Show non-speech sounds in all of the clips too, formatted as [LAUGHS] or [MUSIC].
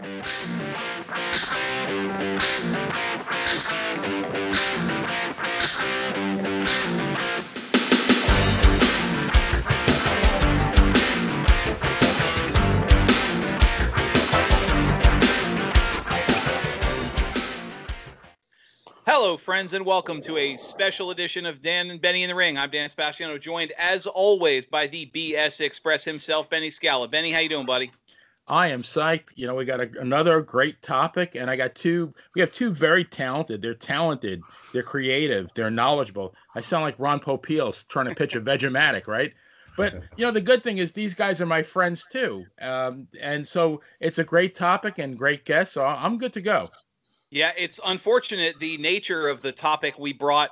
Hello, friends, and welcome to a special edition of Dan and Benny in the Ring. I'm Dan Sebastiano, joined as always by the BS Express himself, Benny Scala. Benny, how you doing, buddy? I am psyched. You know, we got a, another great topic, and I got two. We have two very talented. They're talented. They're creative. They're knowledgeable. I sound like Ron Popeil trying to pitch a Vegematic, right? But [LAUGHS] you know, the good thing is these guys are my friends too, um, and so it's a great topic and great guest. So I'm good to go. Yeah, it's unfortunate the nature of the topic we brought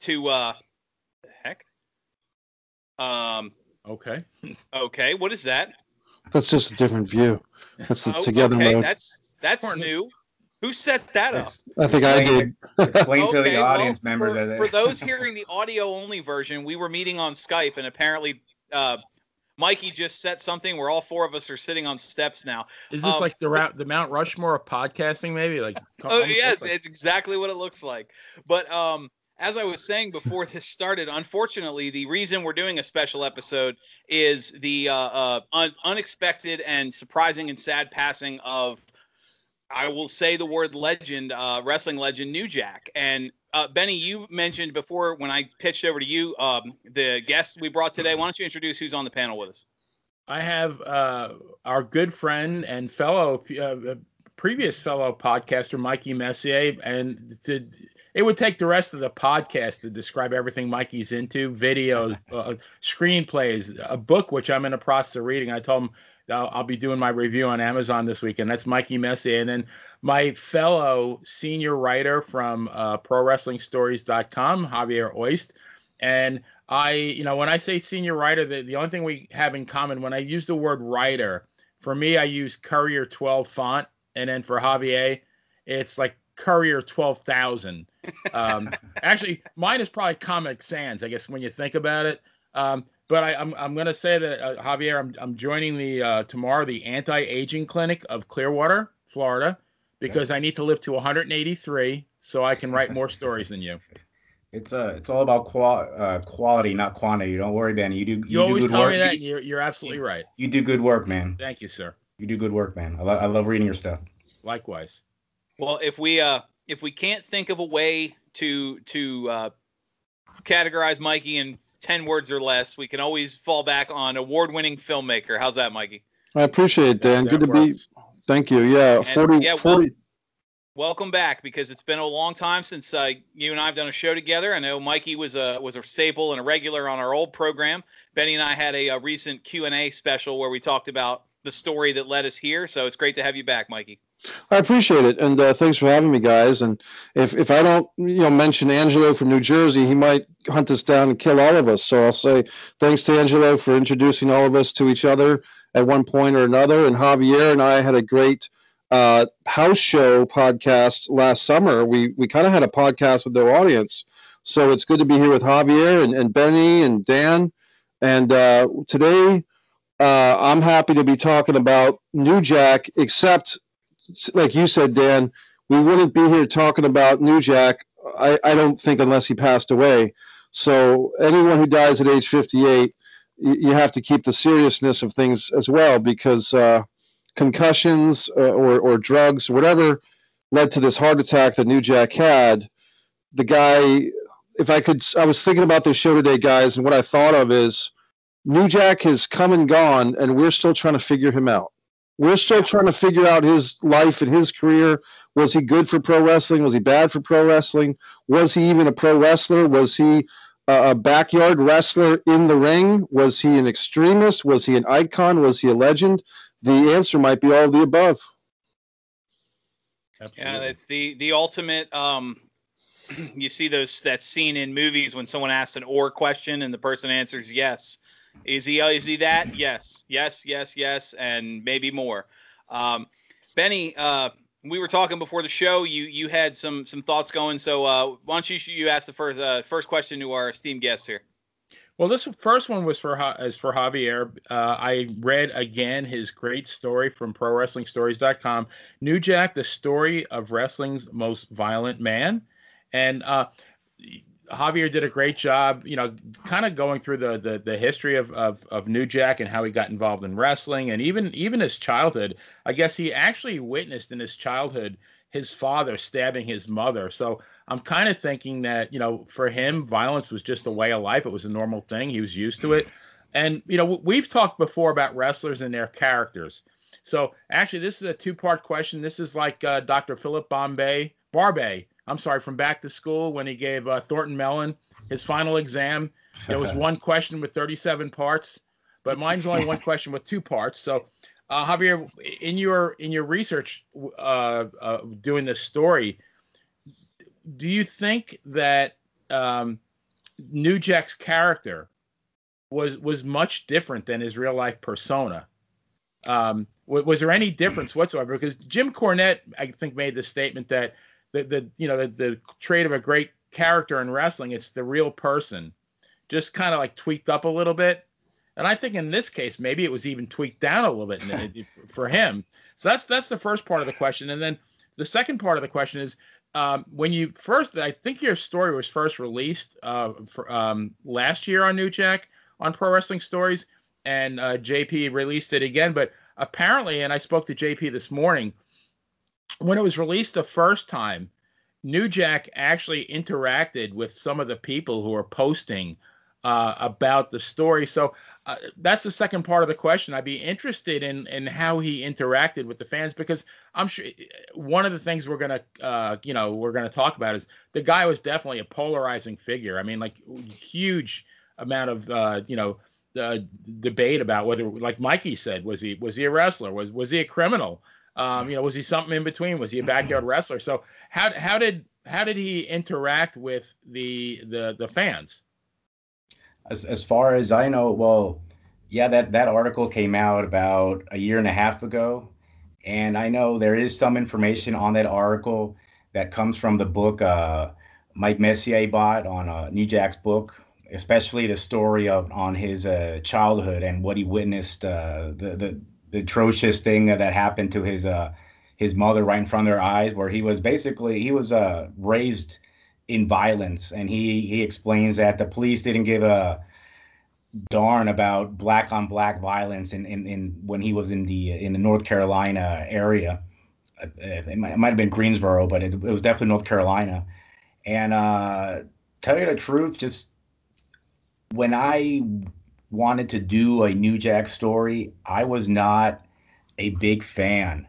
to uh the heck. Um Okay. [LAUGHS] okay, what is that? That's just a different view. That's the Oh, together okay, mode. that's that's Important. new. Who set that up? I think I explain did. to- Explain to Okay, the well, audience members for, for those [LAUGHS] hearing the audio only version, we were meeting on Skype, and apparently, uh, Mikey just set something where all four of us are sitting on steps now. Is this Um, like the route, the Mount Rushmore of podcasting? Maybe like. Oh yes, like- it's exactly what it looks like. But um, as I was saying before this started, unfortunately, the reason we're doing a special episode is the uh, uh, un- unexpected and surprising and sad passing of, I will say the word legend, uh, wrestling legend New Jack. And uh, Benny, you mentioned before when I pitched over to you um, the guests we brought today. Why don't you introduce who's on the panel with us? I have uh, our good friend and fellow, uh, previous fellow podcaster, Mikey Messier, and to, it would take the rest of the podcast to describe everything Mikey's into: videos, [LAUGHS] uh, screenplays, a book which I'm in the process of reading. I told him I'll, I'll be doing my review on Amazon this weekend. That's Mikey Messier, and then my fellow senior writer from uh, ProWrestlingStories.com, Javier Ojst, and I, you know, when I say senior writer, the, the only thing we have in common when I use the word writer, for me, I use Courier 12 font, and then for Javier, it's like Courier 12,000. Um, actually, mine is probably Comic Sans, I guess, when you think about it. Um, but I, I'm, I'm going to say that uh, Javier, I'm, I'm joining the uh, tomorrow the anti-aging clinic of Clearwater, Florida, because I need to live to 183 so I can write more stories than you. it's uh, it's all about qual- uh, quality, not quantity. Don't worry, Benny. You do you, You, do always good tell work. me that, You, you're, you're absolutely right. you do good work, man. Thank you, sir. You do good work, man. I, lo- I love reading your stuff. Likewise. Well, if we uh if we can't think of a way to to uh, categorize Mikey in ten words or less, we can always fall back on award-winning filmmaker. How's that, Mikey? I appreciate it, Dan. That Good to be. Thank you. Yeah, And, 40, yeah, well- Welcome back because it's been a long time since uh, you and I have done a show together. I know Mikey was a was a staple and a regular on our old program. Benny and I had a, a recent Q and A special where we talked about the story that led us here. So it's great to have you back, Mikey. I appreciate it, and uh, thanks for having me, guys. And if if I don't, you know, mention Angelo from New Jersey, he might hunt us down and kill all of us. So I'll say thanks to Angelo for introducing all of us to each other at one point or another. And Javier and I had a great uh, house show podcast last summer. We we kind of had a podcast with no audience, so it's good to be here with Javier and, and Benny and Dan. And uh, today, uh, I'm happy to be talking about New Jack, except like you said, Dan, we wouldn't be here talking about New Jack, I, I don't think, unless he passed away. So anyone who dies at age 58, you, you have to keep the seriousness of things as well because uh, concussions uh, or, or drugs, whatever led to this heart attack that New Jack had, the guy, if I could, I was thinking about this show today, guys, and what I thought of is New Jack has come and gone, and we're still trying to figure him out we're still trying to figure out his life and his career. Was he good for pro wrestling? Was he bad for pro wrestling? Was he even a pro wrestler? Was he a a backyard wrestler in the ring? Was he an extremist? Was he an icon? Was he a legend? The answer might be all of the above. Yeah, Absolutely. that's the the ultimate. Um, [CLEARS THROAT] you see those that scene in movies when someone asks an or question and the person answers yes. Is he is he that? Yes, yes, yes, yes, and maybe more. Um, Benny, uh, we were talking before the show. You you had some some thoughts going. So uh, why don't you you ask the first uh, first question to our esteemed guests here? Well, this first one was for is for Javier. Uh, I read again his great story from ProWrestlingStories.com. New Jack, the story of wrestling's most violent man, and uh, Javier did a great job. You know, kind of going through the the, the history of, of of New Jack and how he got involved in wrestling, and even even his childhood. I guess he actually witnessed in his childhood his father stabbing his mother. So I'm kind of thinking that, you know, for him, violence was just a way of life. It was a normal thing. He was used to it. And, you know, we've talked before about wrestlers and their characters. So actually, this is a two part question. This is like uh, Dr. Philip Bombay, Barbay, I'm sorry, from back to school when he gave uh, Thornton Mellon his final exam. There was [LAUGHS] one question with 37 parts, but mine's only one [LAUGHS] question with two parts. So, uh, Javier, in your in your research uh, uh, doing this story, do you think that um, New Jack's character was was much different than his real life persona? Um, was, was, there any difference whatsoever? Because Jim Cornette, I think, made the statement that the the you know the, the trait of a great character in wrestling, it's the real person, just kind of like tweaked up a little bit. And I think in this case, maybe it was even tweaked down a little bit [LAUGHS] for him. So that's that's the first part of the question, and then the second part of the question is um, when you first, I think your story was first released uh, for, um, last year on New Jack on Pro Wrestling Stories, and uh, JP released it again. But apparently, and I spoke to JP this morning, when it was released the first time, New Jack actually interacted with some of the people who were posting uh, about the story. So uh, that's the second part of the question. I'd be interested in in how he interacted with the fans because I'm sure one of the things we're gonna uh, you know we're gonna talk about is the guy was definitely a polarizing figure. I mean, like huge amount of uh, you know uh, debate about whether, like Mikey said, was he was he a wrestler? Was was he a criminal? Um, you know, was he something in between? Was he a backyard wrestler? So how how did how did he interact with the the the fans? as as far as I know, well, yeah, that that article came out about a year and a half ago, and I know there is some information on that article that comes from the book uh, Mike Messier bought on uh, New Jack's book, especially the story of on his uh, childhood and what he witnessed, uh, the, the the atrocious thing that happened to his uh, his mother right in front of their eyes, where he was basically he was uh, raised in violence, and he he explains that the police didn't give a darn about black on black violence in, in, in when he was in the in the North Carolina area. Uh, it might, it might have been Greensboro, but it, it was definitely North Carolina. And uh, tell you the truth, just when I wanted to do a New Jack story, I was not a big fan,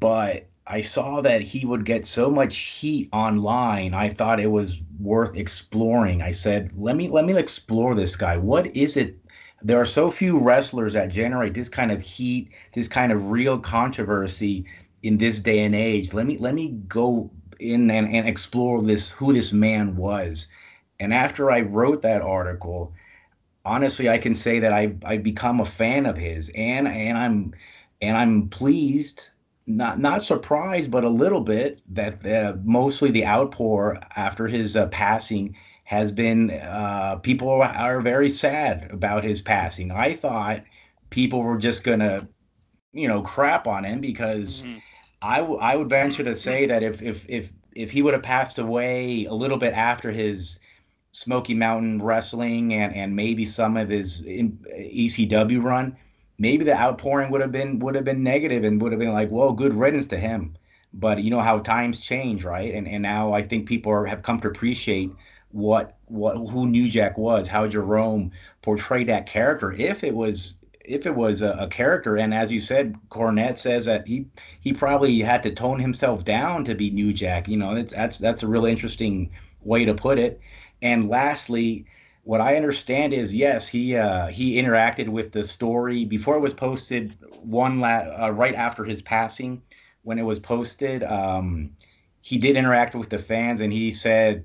but I saw that he would get so much heat online. I thought it was worth exploring. I said, "Let me let me explore this guy. What is it? There are so few wrestlers that generate this kind of heat, this kind of real controversy in this day and age. Let me let me go in and, and explore this who this man was." And after I wrote that article, honestly, I can say that I I've become a fan of his, and and I'm and I'm pleased not not surprised, but a little bit that uh, mostly the outpour after his uh, passing has been uh, people are very sad about his passing. I thought people were just gonna, you know, crap on him because mm-hmm. I, w- I would venture to say that if if if if he would have passed away a little bit after his Smoky Mountain wrestling and and maybe some of his ECW run, maybe the outpouring would have been would have been negative and would have been like, well, good riddance to him. But you know how times change, right? And and now I think people are, have come to appreciate what what who New Jack was, how Jerome portrayed that character. If it was if it was a, a, character, and as you said, Cornette says that he he probably had to tone himself down to be New Jack. You know, that's that's that's a really interesting way to put it. And lastly, what I understand is yes, he uh, he interacted with the story before it was posted. One la- uh, right after his passing, when it was posted, um, he did interact with the fans, and he said,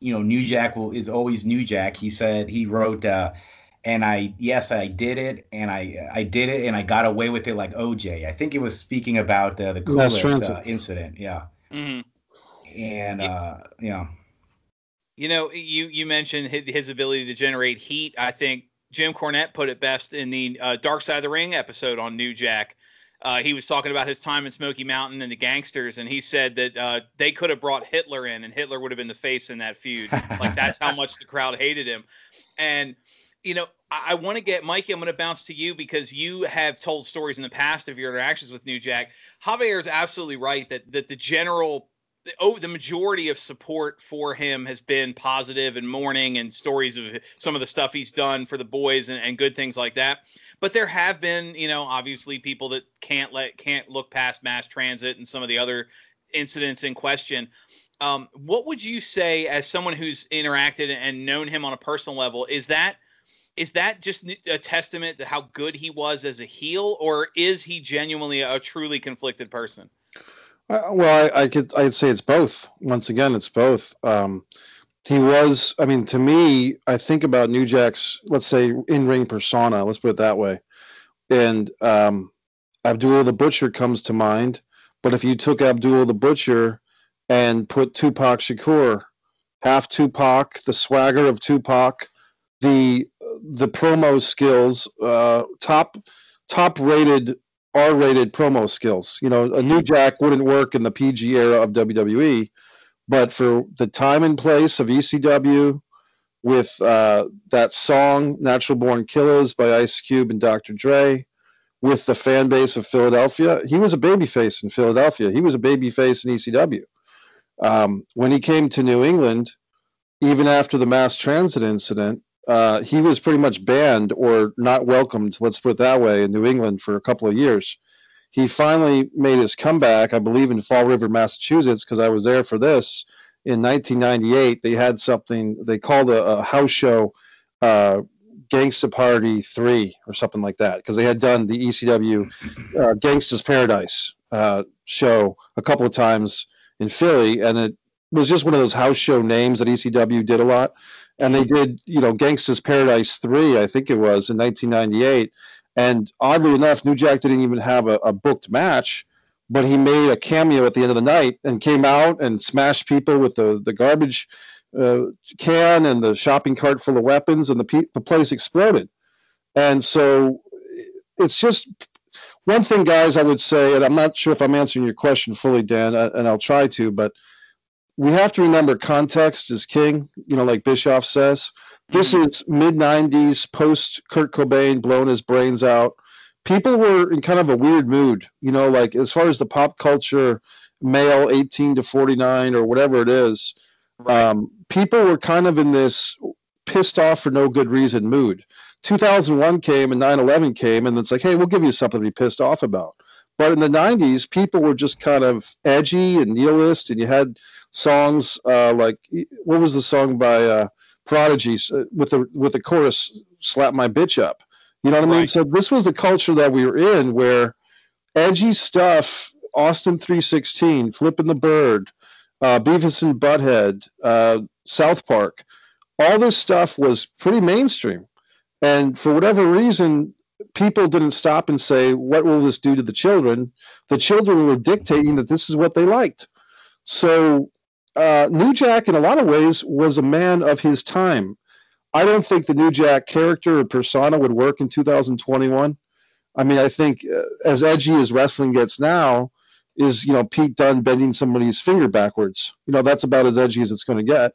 you know, New Jack will, is always New Jack. He said he wrote, uh, and I yes, I did it, and I I did it, and I got away with it like OJ. I think he was speaking about uh, the Kulas uh, incident. Yeah, mm-hmm. and uh, yeah You know, you you mentioned his ability to generate heat. I think Jim Cornette put it best in the uh, Dark Side of the Ring episode on New Jack. Uh, he was talking about his time in Smoky Mountain and the gangsters, and he said that uh, they could have brought Hitler in, and Hitler would have been the face in that feud. like that's how much the crowd hated him. And you know, I, I want to get Mikey. I'm going to bounce to you because you have told stories in the past of your interactions with New Jack. Javier is absolutely right that that the general oh the majority of support for him has been positive and mourning and stories of some of the stuff he's done for the boys and, and good things like that. But there have been you know obviously people that can't let can't look past mass transit and some of the other incidents in question. Um, what would you say as someone who's interacted and known him on a personal level is that is that just a testament to how good he was as a heel or is he genuinely a truly conflicted person uh, well, I, I, could I'd say it's both. Once again, it's both. Um, he was. I mean, to me, I think about New Jack's, let's say, in-ring persona. Let's put it that way. And um, Abdul the Butcher comes to mind. But if you took Abdul the Butcher and put Tupac Shakur, half Tupac, the swagger of Tupac, the the promo skills, uh, top top rated R-rated promo skills. You know, a New Jack wouldn't work in the PG era of WWE, but for the time and place of ECW, with uh, that song "Natural Born Killers" by Ice Cube and Dr. Dre, with the fan base of Philadelphia, he was a babyface in Philadelphia. He was a babyface in ECW. Um, when he came to New England, even after the mass transit incident, uh, he was pretty much banned or not welcomed, let's put it that way, in New England for a couple of years. He finally made his comeback, I believe, in Fall River, Massachusetts, because I was there for this in 1998. They had something they called a, a house show, uh, Gangsta Party 3 or something like that, because they had done the ECW uh, Gangsta's Paradise uh, show a couple of times in Philly, and it was just one of those house show names that ECW did a lot and they did you know Gangsta's Paradise three, I think it was in 1998. And oddly enough, New Jack didn't even have a, a booked match, but he made a cameo at the end of the night and came out and smashed people with the the garbage uh, can and the shopping cart full of weapons, and the pe- the place exploded. And so it's just one thing, guys. I would say, and I'm not sure if I'm answering your question fully, Dan, and I'll try to, but we have to remember context is king, you know, like Bischoff says. This mm-hmm. is mid 90s, post Kurt Cobain blowing his brains out. People were in kind of a weird mood, you know, like as far as the pop culture male 18 to 49 or whatever it is. Right. Um, people were kind of in this pissed off for no good reason mood. 2001 came and 9 11 came, and it's like, hey, we'll give you something to be pissed off about. But in the 90s, people were just kind of edgy and nihilist, and you had songs uh, like what was the song by uh, Prodigy uh, with the with the chorus "Slap My Bitch Up." You know what I mean? So this was the culture that we were in, where edgy stuff, Austin three sixteen, Flipping the Bird, uh, Beavis and Butthead, uh, South Park, all this stuff was pretty mainstream, and for whatever reason, people didn't stop and say, "What will this do to the children?" The children were dictating that this is what they liked. So uh, New Jack, in a lot of ways, was a man of his time. I don't think the New Jack character or persona would work in 2021. I mean, I think uh, as edgy as wrestling gets now, is you know Pete Dunne bending somebody's finger backwards. You know that's about as edgy as it's going to get.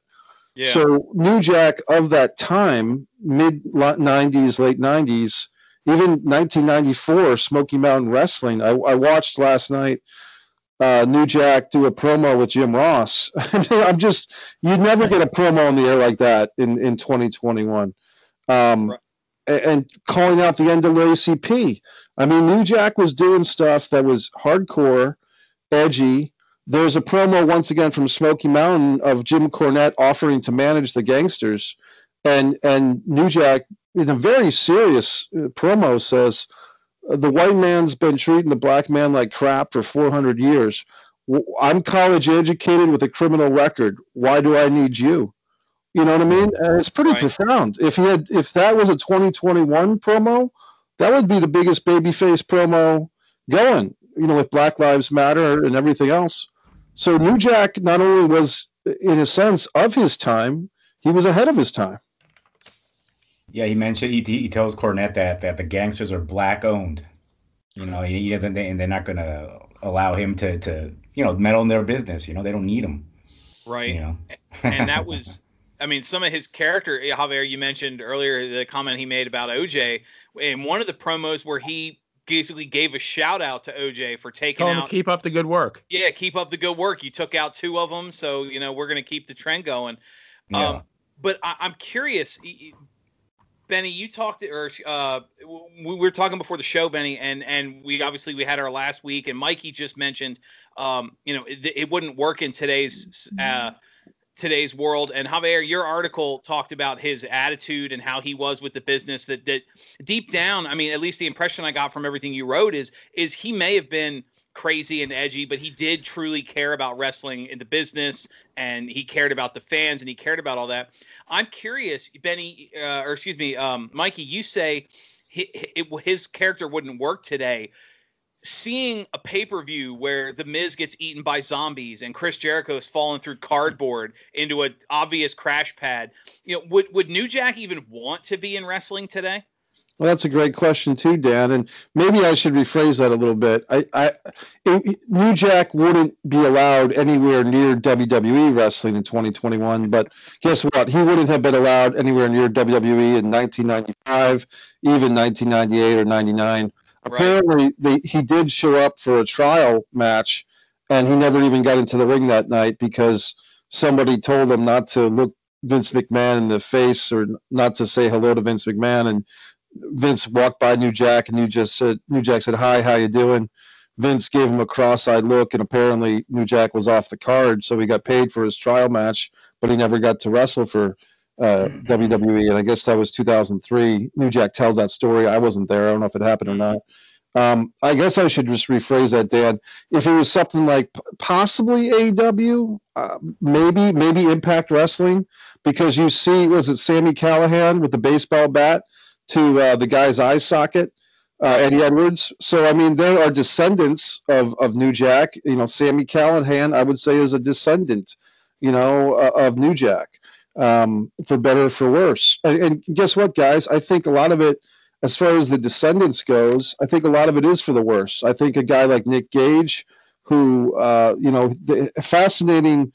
Yeah. So New Jack of that time, mid 90s, late 90s, even 1994, Smoky Mountain Wrestling. I, I watched last night uh, New Jack do a promo with Jim Ross. [LAUGHS] I'm just, you'd never get a promo on the air like that in, in 2021. Um, right. and, calling out the NAACP. I mean, New Jack was doing stuff that was hardcore, edgy. There's a promo once again from Smoky Mountain of Jim Cornette offering to manage the gangsters. And, and New Jack, in a very serious uh, promo, says, the white man's been treating the black man like crap for 400 years. I'm college educated with a criminal record. Why do I need you? You know what I mean? And it's pretty right. profound. If he had, if that was a 2021 promo, that would be the biggest babyface promo going. You know, with Black Lives Matter and everything else. So New Jack not only was in a sense, of his time. He was ahead of his time. Yeah, he mentioned he, he tells Cornette that that the gangsters are black owned. You know, he doesn't, and they're not going to allow him to to you know meddle in their business. You know, they don't need him. Right. You know, and that [LAUGHS] was. I mean, some of his character, Javier, you mentioned earlier the comment he made about OJ in one of the promos where he basically gave a shout out to OJ for taking Tell him out. to keep up the good work. Yeah, keep up the good work. You took out two of them, so you know we're going to keep the trend going. yeah. Um, but I, I'm curious, y- y- Benny. You talked, or uh, we were talking before the show, Benny, and and we obviously we had our last week, and Mikey just mentioned, um, you know, it, it wouldn't work in today's uh, today's world. And Javier, your article talked about his attitude and how he was with the business. That that deep down, I mean, at least the impression I got from everything you wrote is is he may have been crazy and edgy, but he did truly care about wrestling in the business, and he cared about the fans, and he cared about all that. I'm curious, Benny, uh, or excuse me, um, Mikey. You say hi- his character wouldn't work today. Seeing a pay per view where the Miz gets eaten by zombies and Chris Jericho is falling through cardboard into an obvious crash pad, you know, would would New Jack even want to be in wrestling today? Well, that's a great question too, Dan. And maybe I should rephrase that a little bit. I, I it, New Jack wouldn't be allowed anywhere near WWE wrestling in 2021. But guess what? He wouldn't have been allowed anywhere near WWE in 1995, even 1998 or 99. Apparently, they, he did show up for a trial match, and he never even got into the ring that night because somebody told him not to look Vince McMahon in the face or not to say hello to Vince McMahon. And Vince walked by New Jack, and New just said, New Jack said, "Hi, how you doing?" Vince gave him a cross-eyed look, and apparently New Jack was off the card, so he got paid for his trial match, but he never got to wrestle for uh, [CLEARS THROAT] WWE. And I guess that was 2003. New Jack tells that story. I wasn't there. I don't know if it happened or not. Um, I guess I should just rephrase that, Dan. If it was something like possibly AEW, uh, maybe maybe Impact Wrestling, because you see, was it Sami Callihan with the baseball bat to uh, the guy's eye socket, uh, Eddie Edwards? So I mean, there are descendants of of New Jack. You know, Sami Callihan, I would say, is a descendant, you know, uh, of New Jack, um, for better or for worse. And, and guess what, guys? I think a lot of it as far as the descendants goes, I think a lot of it is for the worse. I think a guy like Nick Gage, who uh, you know, the fascinating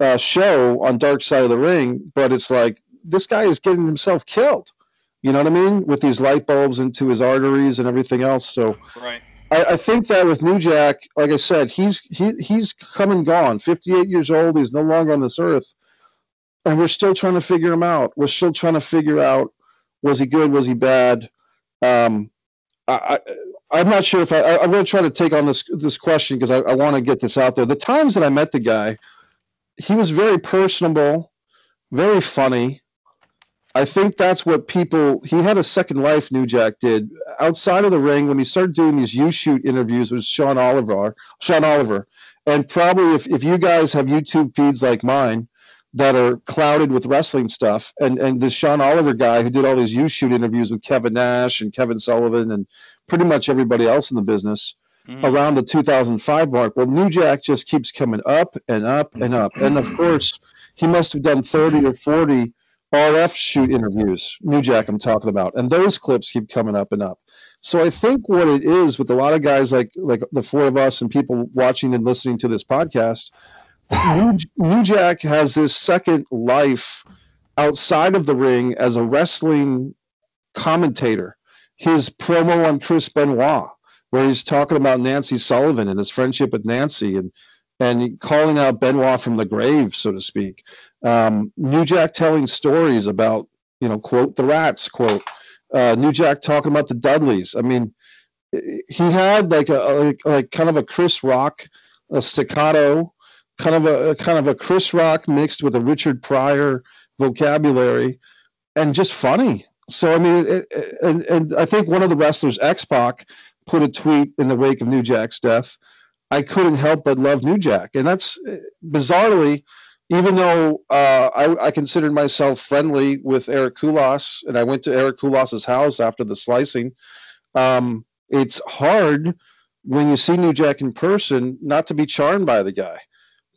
uh, show on Dark Side of the Ring, but it's like this guy is getting himself killed. You know what I mean? With these light bulbs into his arteries and everything else. So Right. I, I think that with New Jack, like I said, he's he he's come and gone. Fifty eight years old. He's no longer on this earth, and we're still trying to figure him out. We're still trying to figure out was he good? Was he bad? Um, I, I, I'm not sure if I, I I'm going to try to take on this this question because I, I want to get this out there. The times that I met the guy, he was very personable, very funny. I think that's what people. He had a second life. New Jack did outside of the ring when he started doing these YouShoot interviews with Sean Oliver. Sean Oliver, and probably if if you guys have YouTube feeds like mine that are clouded with wrestling stuff, and and the Sean Oliver guy who did all these YouShoot interviews with Kevin Nash and Kevin Sullivan and pretty much everybody else in the business Mhm. around the 2005 mark. Well, New Jack just keeps coming up and up and up. And of course, he must have done 30 or 40 RF shoot interviews, New Jack, I'm talking about. And those clips keep coming up and up. So I think what it is with a lot of guys like like the four of us and people watching and listening to this podcast, New, New Jack has this second life outside of the ring as a wrestling commentator. His promo on Chris Benoit, where he's talking about Nancy Sullivan and his friendship with Nancy and and calling out Benoit from the grave, so to speak. Um, New Jack telling stories about, you know, quote the rats, quote. Uh, New Jack talking about the Dudleys. I mean, he had like a like, like kind of a Chris Rock, a staccato, kind of a, kind of a Chris Rock mixed with a Richard Pryor vocabulary, and just funny. So I mean, it, it- and and I think one of the wrestlers, X Pac, put a tweet in the wake of New Jack's death. I couldn't help but love New Jack, and that's bizarrely, even though uh, I, I considered myself friendly with Eric Kulas, and I went to Eric Kulas's house after the slicing. Um, it's hard when you see New Jack in person not to be charmed by the guy,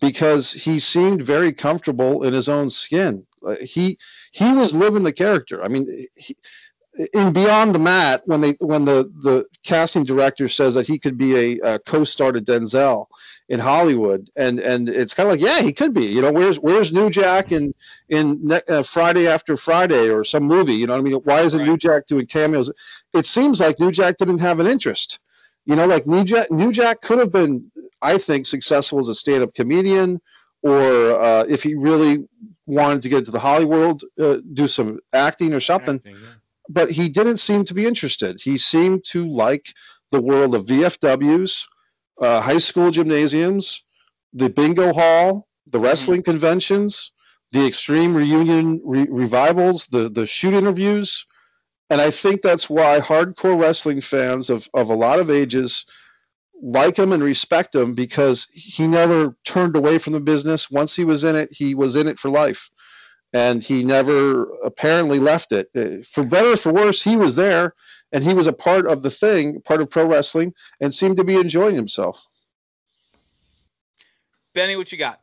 because he seemed very comfortable in his own skin. Uh, he he was living the character. I mean, he, in Beyond the Mat, when they when the the casting director says that he could be a, a co-star to Denzel in Hollywood, and and it's kind of like, yeah, he could be. You know, where's where's New Jack in in ne- uh, Friday After Friday or some movie? You know what I mean? Why isn't right. New Jack doing cameos? It seems like New Jack didn't have an interest. You know, like New Jack New Jack could have been, I think, successful as a stand-up comedian, or uh, if he really wanted to get into the Hollywood, uh, do some acting or something. Acting, yeah but he didn't seem to be interested. He seemed to like the world of VFWs, uh, high school gymnasiums, the bingo hall, the wrestling mm-hmm. conventions, the extreme reunion re- revivals, the the shoot interviews, and I think that's why hardcore wrestling fans of of a lot of ages like him and respect him because he never turned away from the business. Once he was in it, he was in it for life and he never apparently left it. Uh, for better or for worse, he was there and he was a part of the thing, part of pro wrestling, and seemed to be enjoying himself. Benny, what you got?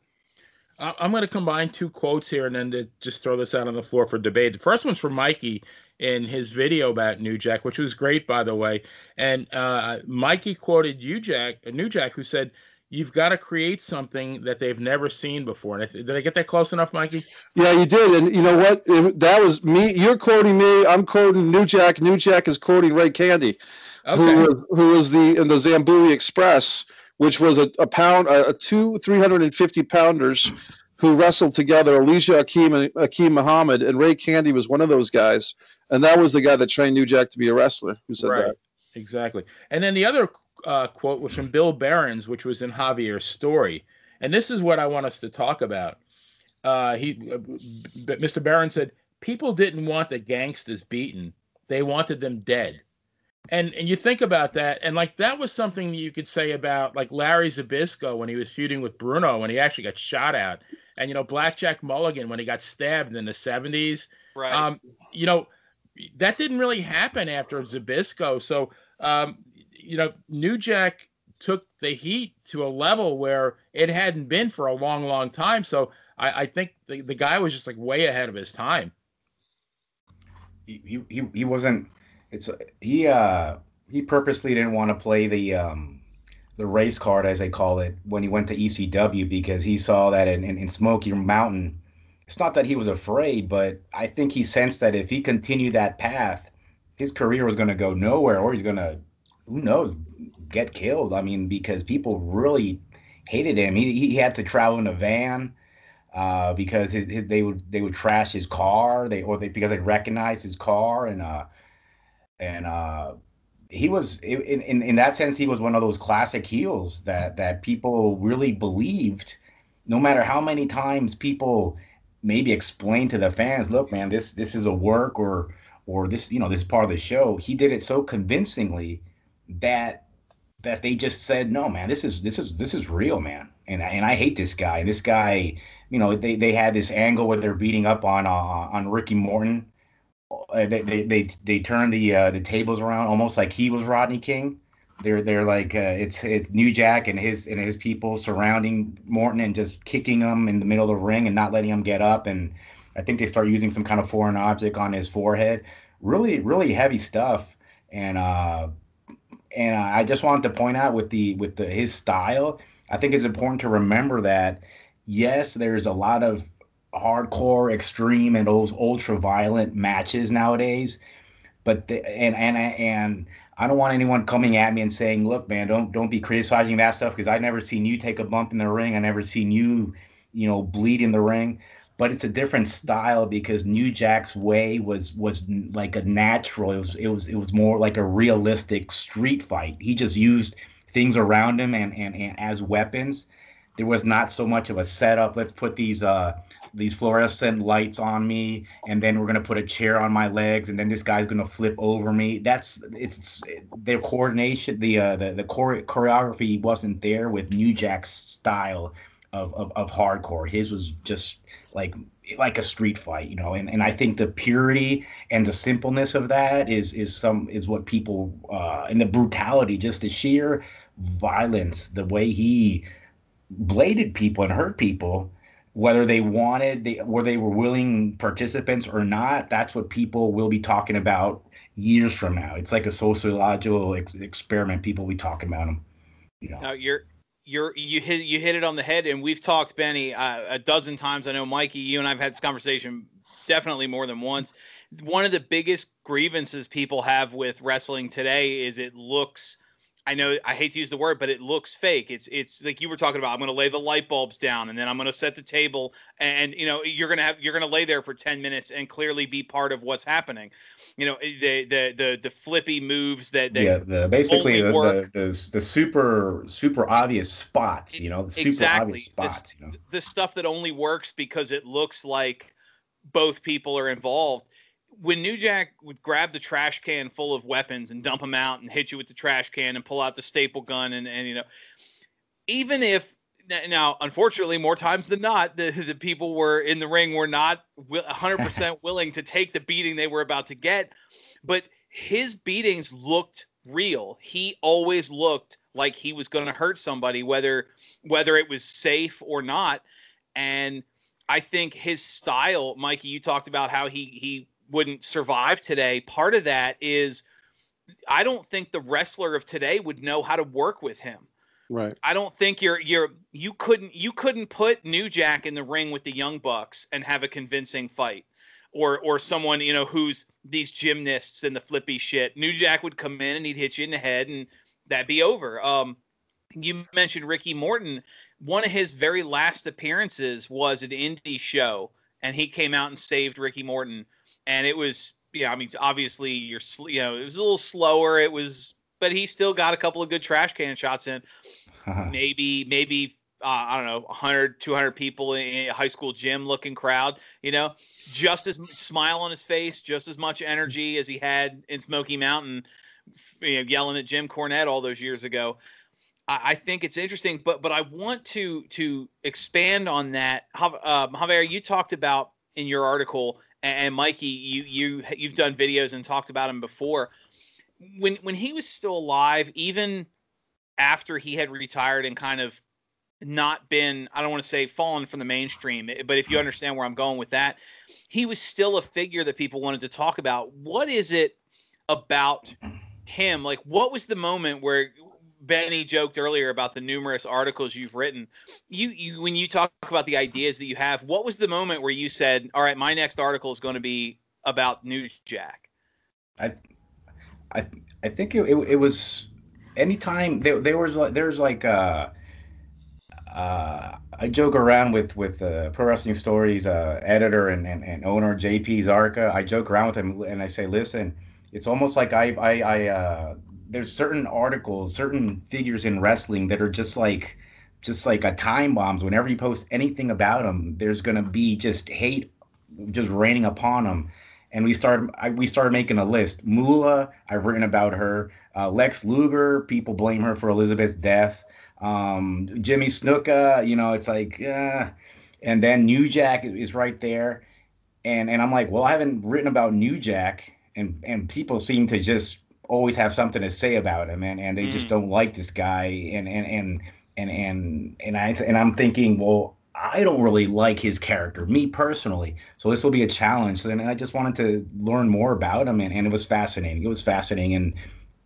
I'm going to combine two quotes here and then to just throw this out on the floor for debate. The first one's from Mikey in his video about New Jack, which was great, by the way. And uh, Mikey quoted New Jack, New Jack, who said, you've got to create something that they've never seen before. And did I get that close enough, Mikey? Yeah, you did. And you know what? That was me. You're quoting me. I'm quoting New Jack. New Jack is quoting Ray Candy, okay. who was who was the in the Zambuie Express, which was a, a pound, a, a two 350 pounders who wrestled together. Elijah Akeem and Akeem Muhammad, and Ray Candy was one of those guys. And that was the guy that trained New Jack to be a wrestler. Who said right. that? Exactly. And then the other uh, quote was from Bill Behrens, which was in Javier's story. And this is what I want us to talk about. Uh, he, uh, Mr. Barron said, people didn't want the gangsters beaten; they wanted them dead. And and you think about that, and like that was something that you could say about like Larry Zbyszko when he was feuding with Bruno when he actually got shot out, and you know Blackjack Mulligan when he got stabbed in the seventies. Right. Um, you know, that didn't really happen after Zbyszko. So um, you know, New Jack took the heat to a level where it hadn't been for a long, long time. So I, I think the, the guy was just like way ahead of his time. He, he, he wasn't, it's, he, uh, he purposely didn't want to play the, um, the race card, as they call it, when he went to ECW because he saw that in, in, in Smoky Mountain. It's not that he was afraid, but I think he sensed that if he continued that path, his career was going to go nowhere or he's going to who knows, get killed. I mean, because people really hated him. He, he had to travel in a van uh, because his, his, they would they would trash his car. They or they because they recognized his car and uh and uh he was in, in in that sense he was one of those classic heels that that people really believed no matter how many times people maybe explain to the fans look man this this is a work or or this you know this part of the show he did it so convincingly that that they just said, no, man, this is this is this is real, man, and and I hate this guy. This guy, you know, they they had this angle where they're beating up on uh, on Ricky Morton. Uh, they, they they they turn the uh, the tables around almost like he was Rodney King. They're they're like uh, it's it's New Jack and his and his people surrounding Morton and just kicking him in the middle of the ring and not letting him get up. And I think they start using some kind of foreign object on his forehead. Really really heavy stuff. And uh, and I just wanted to point out with the with the his style, I think it's important to remember that yes, there's a lot of hardcore, extreme, and those ultra violent matches nowadays, but the, and and and I don't want anyone coming at me and saying, "Look, man, don't don't be criticizing that stuff," because I've never seen you take a bump in the ring. I never seen you, you know, bleed in the ring but it's a different style because New Jack's way was was like a natural. It was it was it was more like a realistic street fight. He just used things around him and and, and as weapons. There was not so much of a setup. Let's put these uh these fluorescent lights on me and then we're to put a chair on my legs and then this guy's to flip over me that's it's their coordination the uh the, the chore- choreography wasn't there with new jack's style of, of, of hardcore. His was just like like a street fight, you know, and, and I think the purity and the simpleness of that is is some is what people uh and the brutality, just the sheer violence, the way he bladed people and hurt people whether they wanted they where they were willing participants or not that's what people will be talking about years from now it's like a sociological ex- experiment people will be talking about them you know now you're you're you hit you hit it on the head and we've talked benny uh, a dozen times. I know mikey you and i've had this conversation definitely more than once. One of the biggest grievances people have with wrestling today is it looks I know I hate to use the word, but it looks fake. It's it's like you were talking about. I'm going to lay the light bulbs down, and then I'm going to set the table, and you know you're going to have you're going to lay there for ten minutes and clearly be part of what's happening. You know the the the the flippy moves that they yeah the basically the, the, the, the super super obvious spots. You know the super exactly. obvious spots. This, you know the stuff that only works because it looks like both people are involved when New Jack would grab the trash can full of weapons and dump them out and hit you with the trash can and pull out the staple gun and, and you know, even if now unfortunately more times than not the, [LAUGHS] the people were in the ring were not 100% [LAUGHS] willing to take the beating they were about to get but his beatings looked real. He always looked like he was going to hurt somebody whether whether it was safe or not and i think his style mikey you talked about how he he wouldn't survive today. Part of that is I don't think the wrestler of today would know how to work with him. Right. I don't think you're you're you couldn't you couldn't put New Jack in the ring with the Young Bucks and have a convincing fight. Or or someone, you know, who's these gymnasts and the flippy shit. New Jack would come in and he'd hit you in the head and that'd be over. Um you mentioned Ricky Morton. One of his very last appearances was an indie show, and he came out and saved Ricky Morton and it was yeah. I mean, obviously you're you know it was a little slower. It was, but he still got a couple of good trash can shots in. [LAUGHS] maybe maybe uh, I don't know 100 200 people in a high school gym looking crowd. You know, just as smile on his face, just as much energy as he had in Smoky Mountain, you know, yelling at Jim Cornette all those years ago. I, think it's interesting, but but I want to to expand on that. Um, Javier, you talked about in your article and Mikey, you you you've done videos and talked about him before. When when he was still alive, even after he had retired and kind of not been, I don't want to say fallen from the mainstream, eh, but if you understand where I'm going with that, he was still a figure that people wanted to talk about. What is it about him? Like, what was the moment where Benny joked earlier about the numerous articles you've written. You, you, when you talk about the ideas that you have, what was the moment where you said, "All right, my next article is going to be about New Jack"? I, I, I think it, it, it was anytime there, there was like there's like uh, uh, I joke around with with uh, Pro Wrestling Stories uh, editor and, and, and owner JP Zarka. I joke around with him and I say, listen, it's almost like I I, I uh, there's certain articles, certain figures in wrestling that are just like just like a time bombs. Whenever you post anything about them, there's gonna be just hate just raining upon them. And we started we started making a list. Moolah, I've written about her. Uh, Lex Luger, people blame her for Elizabeth's death. Um, Jimmy Snuka, you know, it's like, uh, and then New Jack is right there. And and I'm like, well, I haven't written about New Jack, and and people seem to just always have something to say about him, and, and they mm. just don't like this guy, and and and and and and I and I'm thinking, well, I don't really like his character, me personally. So this will be a challenge. And I just wanted to learn more about him, and, and it was fascinating. It was fascinating, and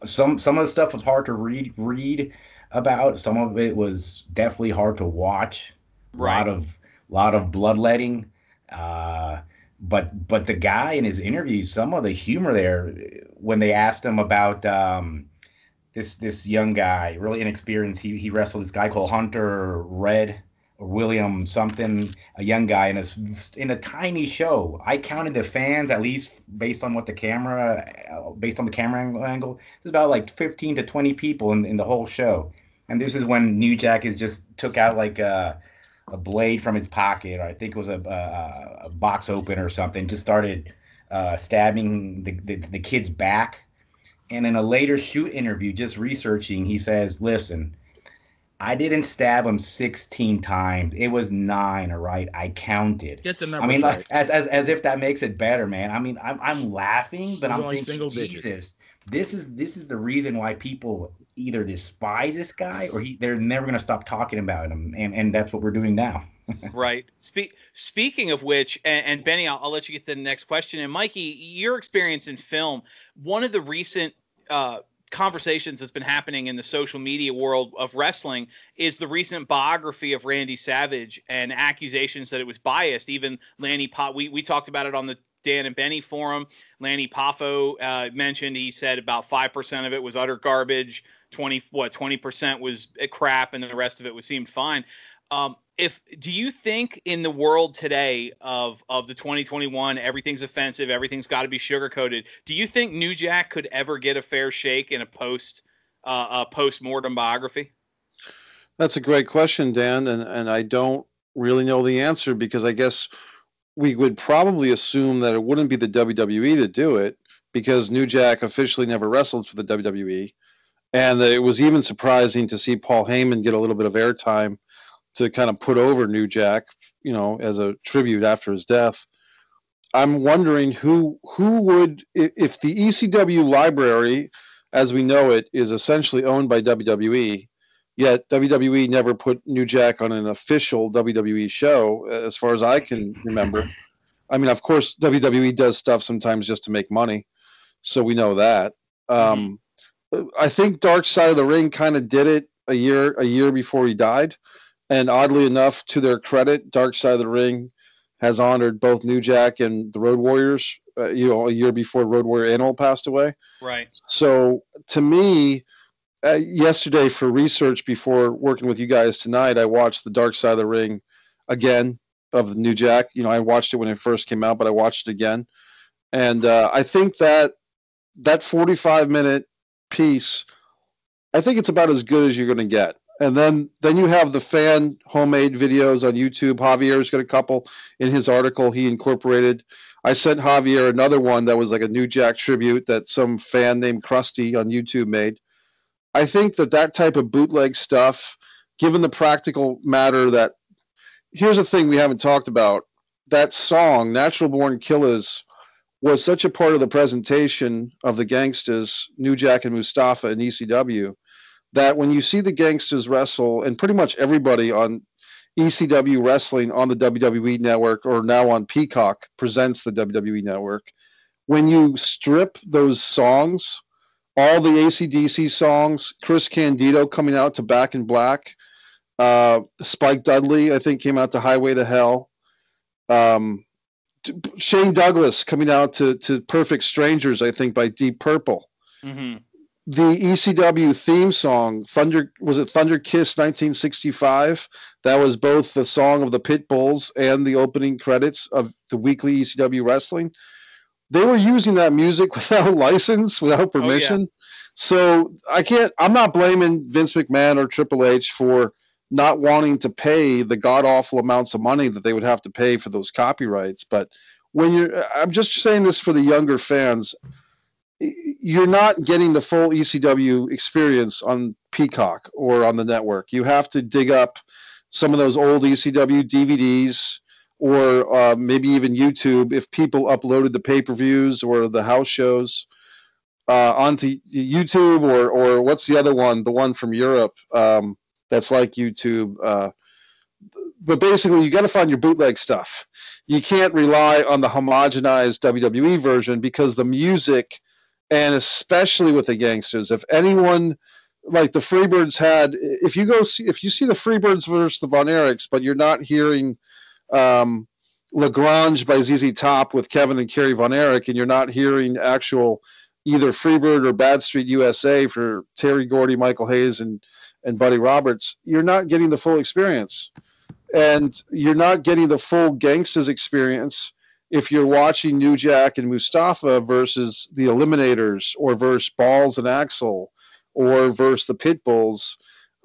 some some of the stuff was hard to read read about. Some of it was definitely hard to watch. Right. A lot of lot of bloodletting. Uh, but but the guy in his interviews, some of the humor there, when they asked him about um, this this young guy, really inexperienced, he he wrestled this guy called Hunter Red or William something, a young guy in a in a tiny show. I counted the fans at least based on what the camera, uh, based on the camera angle. There's about like 15 to 20 people in in the whole show, and this is when New Jack is just took out like. Uh, a blade from his pocket, or I think it was a, a, a box open or something, just started uh, stabbing the, the, the kid's back. And in a later shoot interview, just researching, he says, Listen, I didn't stab him 16 times. It was nine, all right? I counted. Get the number. I mean, right. like, as, as, as if that makes it better, man. I mean, I'm, I'm laughing, but I'm thinking, Jesus, this is this is the reason why people either despise this guy or he they're never going to stop talking about him, and and that's what we're doing now. [LAUGHS] right. Spe- speaking of which, and, and Benny, I'll, I'll, let you get the next question. And Mikey, your experience in film, one of the recent uh, conversations that's been happening in the social media world of wrestling is the recent biography of Randy Savage and accusations that it was biased. Even Lanny Pot, we, we talked about it on the Dan and Benny forum. Lanny Poffo uh, mentioned he said about five percent of it was utter garbage. Twenty what twenty percent was crap, and the rest of it was seemed fine. Um, if do you think in the world today of of the 2021 everything's offensive everything's got to be sugar coated do you think new jack could ever get a fair shake in a post uh, a post mortem biography that's a great question dan and and i don't really know the answer because i guess we would probably assume that it wouldn't be the wwe to do it because new jack officially never wrestled for the wwe and it was even surprising to see paul heyman get a little bit of airtime to kind of put over New Jack, you know, as a tribute after his death. I'm wondering who who would if the ECW library, as we know it, is essentially owned by WWE. Yet WWE never put New Jack on an official WWE show, as far as I can remember. I mean, of course, WWE does stuff sometimes just to make money, so we know that. Um, mm-hmm. I think Dark Side of the Ring kind of did it a year a year before he died. And oddly enough, to their credit, Dark Side of the Ring has honored both New Jack and the Road Warriors. Uh, you know, a year before Road Warrior Animal passed away. Right. So to me, uh, yesterday for research before working with you guys tonight, I watched the Dark Side of the Ring again of New Jack. You know, I watched it when it first came out, but I watched it again, and uh, I think that that 45 minute piece, I think it's about as good as you're going to get and then then you have the fan homemade videos on YouTube. Javier's got a couple in his article he incorporated. I sent Javier another one that was like a New Jack tribute that some fan named Krusty on YouTube made. I think that that type of bootleg stuff, given the practical matter that here's the thing we haven't talked about that song natural born killers was such a part of the presentation of the gangsters new jack and mustafa and ecw that when you see the gangsters wrestle, and pretty much everybody on ECW wrestling on the WWE network or now on Peacock presents the WWE network, when you strip those songs, all the ACDC songs, Chris Candido coming out to Back in Black, uh, Spike Dudley, I think, came out to Highway to Hell. Um, Shane Douglas coming out to, to Perfect Strangers, I think, by Deep Purple. Mm-hmm the ECW theme song, Thunder was it Thunder Kiss 1965? That was both the song of the Pit Bulls and the opening credits of the weekly ECW wrestling. They were using that music [LAUGHS] without license, without permission. Oh, yeah. So I can't I'm not blaming Vince McMahon or Triple H for not wanting to pay the god awful amounts of money that they would have to pay for those copyrights. But when you're I'm just saying this for the younger fans you're not getting the full ECW experience on Peacock or on the network. You have to dig up some of those old ECW DVDs or uh, maybe even YouTube if people uploaded the pay per views or the house shows uh, onto YouTube or or what's the other one? The one from Europe um, that's like YouTube. Uh, but basically, you got to find your bootleg stuff. You can't rely on the homogenized WWE version because the music and especially with the gangsters. If anyone like the Freebirds had, if you go see, if you see the Freebirds versus the Von Erichs, but you're not hearing um, La Grange by ZZ Top with Kevin and Kerry Von Erich, and you're not hearing actual either Freebird or Bad Street USA for Terry Gordy, Michael Hayes, and and Buddy Roberts, you're not getting the full experience, and you're not getting the full gangsters experience if you're watching New Jack and Mustafa versus the Eliminators or versus Balls and Axel or versus the Pitbulls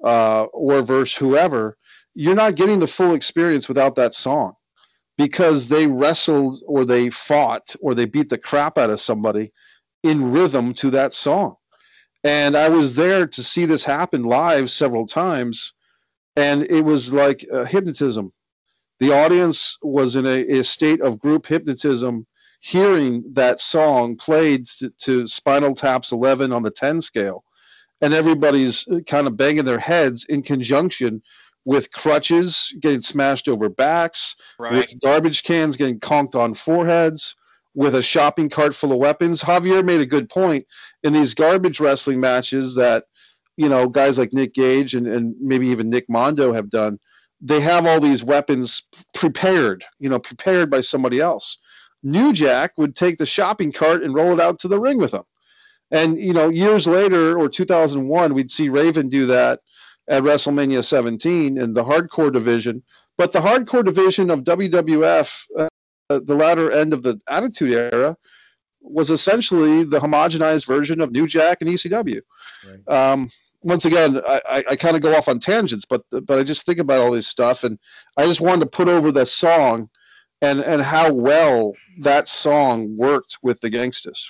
uh, or versus whoever, you're not getting the full experience without that song because they wrestled or they fought or they beat the crap out of somebody in rhythm to that song. And I was there to see this happen live several times, and it was like uh, hypnotism the audience was in a, a state of group hypnotism hearing that song played to, to, Spinal Tap's 11 on the 10 scale. and everybody's kind of banging their heads in conjunction with crutches getting smashed over backs, Right. with garbage cans getting conked on foreheads, with a shopping cart full of weapons. Javier made a good point in these garbage wrestling matches that, you know, guys like Nick Gage and, and maybe even Nick Mondo have done. They have all these weapons prepared, you know, prepared by somebody else. New Jack would take the shopping cart and roll it out to the ring with him. And, you know, years later or 2001, we'd see Raven do that at WrestleMania 17 in the hardcore division. But the hardcore division of WWF, uh, uh, the latter end of the Attitude Era, was essentially the homogenized version of New Jack and ECW. Right. Um, once again, I, I, I kind of go off on tangents, but but I just think about all this stuff, and I just wanted to put over that song and and how well that song worked with the gangsters.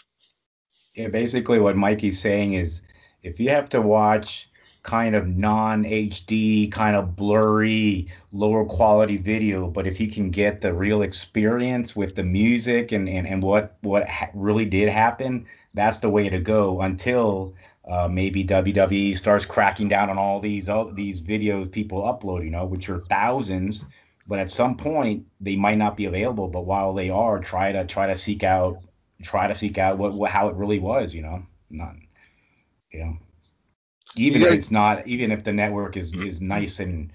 Yeah, basically what Mikey's saying is if you have to watch kind of non-HD, kind of blurry, lower quality video, but if you can get the real experience with the music and and, and what what ha- really did happen, that's the way to go until uh, maybe WWE starts cracking down on all these all these videos people upload, you know, which are thousands. But at some point, they might not be available. But while they are, try to try to seek out try to seek out what, what how it really was, you know, not, you know, even You if it's not, even if the network is is nice and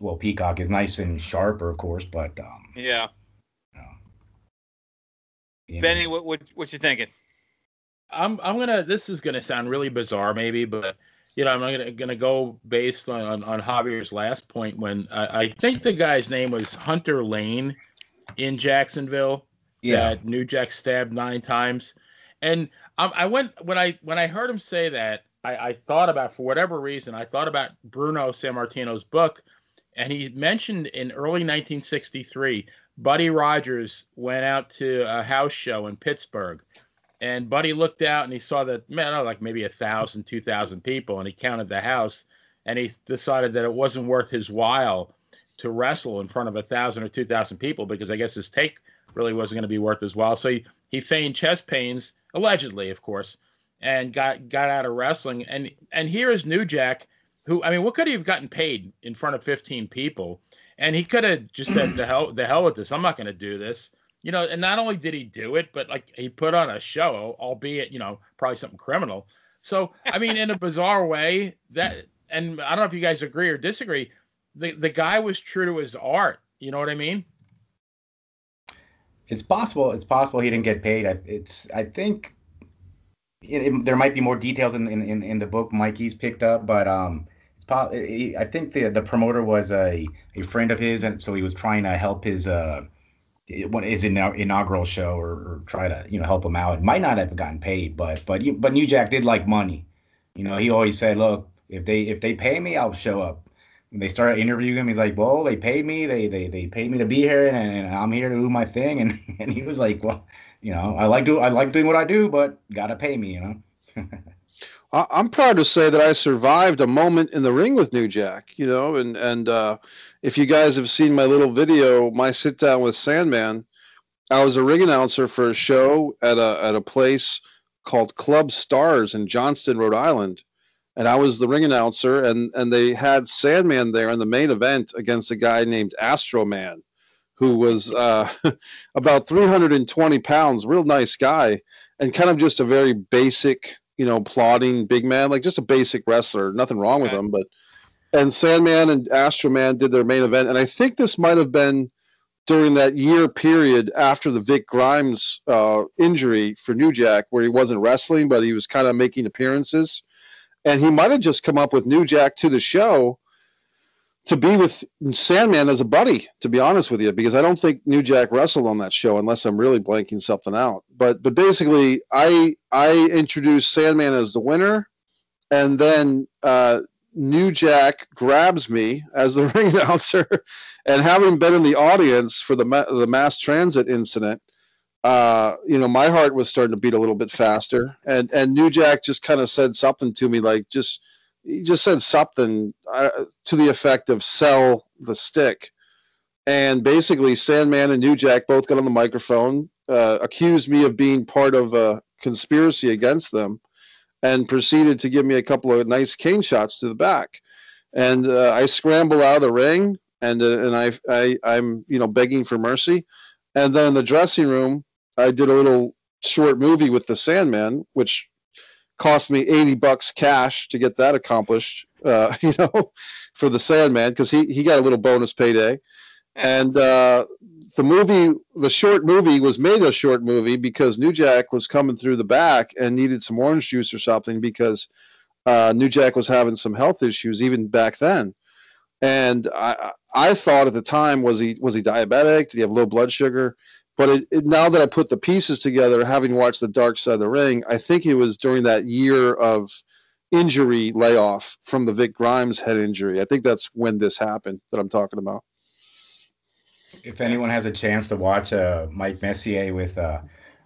well, Peacock is nice and sharper, of course, but um, Yeah. you know, Benny, what what what you thinking? I'm I'm gonna. This is gonna sound really bizarre, maybe, but you know, I'm gonna gonna go based on on, on Javier's last point. When I, I think the guy's name was Hunter Lane in Jacksonville. yeah, That New Jack stabbed nine times, and um, I went when I when I heard him say that. I, I thought about for whatever reason I thought about Bruno Sammartino's book, and he mentioned in early 1963, Buddy Rogers went out to a house show in Pittsburgh, and Buddy looked out and he saw that man, oh, like maybe a thousand, two thousand people, and he counted the house, and he decided that it wasn't worth his while to wrestle in front of a thousand or two thousand people because I guess his take really wasn't going to be worth his while. So he, he feigned chest pains, allegedly, of course, and got got out of wrestling. And and here is New Jack, who I mean, what could he have gotten paid in front of 15 people? And he could have just said, "The hell, the hell with this! I'm not going to do this." You know, and not only did he do it, but like he put on a show, albeit you know probably something criminal. So I mean, in a bizarre way, that and I don't know if you guys agree or disagree. The the guy was true to his art. You know what I mean? it's possible. It's possible he didn't get paid. It's I think it, it- there might be more details in, in in the book Mikey's picked up, but um, it's I think the the promoter was a a friend of his, and so he was trying to help his uh what his inau- inaugural show or, or try to you know help him out. It Might not have gotten paid, but but you, but New Jack did like money. You know, he always said, "Look, if they if they pay me, I'll show up." When they started interviewing him, he's like, "Well, they paid me. They they they paid me to be here, and, and I'm here to do my thing." [LAUGHS] And and he was like, "Well, you know, I like do I like doing what I do, but gotta pay me, you know." [LAUGHS] I'm proud to say that I survived a moment in the ring with New Jack, you know, and and uh, if you guys have seen my little video, my sit down with Sandman, I was a ring announcer for a show at a at a place called Club Stars in Johnston, Rhode Island, and I was the ring announcer, and and they had Sandman there in the main event against a guy named Astro Man, who was uh, [LAUGHS] about 320 pounds, real nice guy, and kind of just a very basic you know, plodding big man, like just a basic wrestler. Nothing wrong with Okay. him, but and Sandman and Astro Man did their main event, and I think this might have been during that year period after the Vic Grimes uh, injury for New Jack, where he wasn't wrestling, but he was kind of making appearances, and he might have just come up with New Jack to the show to be with Sandman as a buddy, to be honest with you, because I don't think New Jack wrestled on that show unless I'm really blanking something out. But but basically, I I introduced Sandman as the winner, and then uh, New Jack grabs me as the [LAUGHS] ring announcer, and having been in the audience for the ma- the mass transit incident. Uh, you know, my heart was starting to beat a little bit faster, and and New Jack just kind of said something to me, like just he just said something uh, to the effect of "sell the stick," and basically Sandman and New Jack both got on the microphone, uh, accused me of being part of a conspiracy against them, and proceeded to give me a couple of nice cane shots to the back. And uh, I scramble out of the ring, and uh, and I, I I'm you know begging for mercy. And then in the dressing room, I did a little short movie with the Sandman, which cost me 80 bucks cash to get that accomplished, uh, [LAUGHS] you know, for the Sandman, because he, he got a little bonus payday. And uh, the movie, the short movie was made a short movie because New Jack was coming through the back and needed some orange juice or something because uh, New Jack was having some health issues even back then. And I, I thought at the time, was he was he diabetic? Did he have low blood sugar? But it, it, now that I put the pieces together, having watched the Dark Side of the Ring, I think it was during that year of injury layoff from the Vic Grimes head injury. I think that's when this happened that I'm talking about. If anyone has a chance to watch uh, Mike Messier with uh,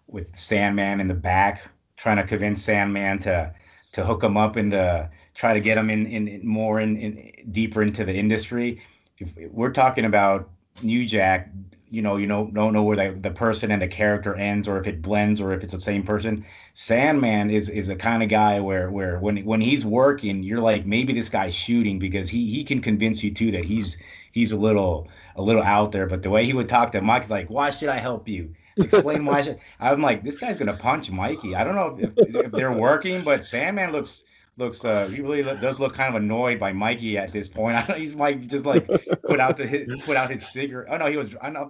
with Sandman in the back, trying to convince Sandman to to hook him up and to try to get him in, in, more in, in deeper into the industry. If we're talking about New Jack you know you know don't know where the, the person and the character ends or if it blends or if it's the same person. Sandman is is a kind of guy where where when when he's working you're like maybe this guy's shooting because he he can convince you too that he's he's a little a little out there. But the way he would talk to mike's like why should i help you? Explain why should [LAUGHS] i'm like this guy's gonna punch mikey. I don't know if, if they're working but sandman looks looks uh he really does look kind of annoyed by Mikey at this point. [LAUGHS] I know he's might just like put out the put out his cigarette. Oh no, he was I know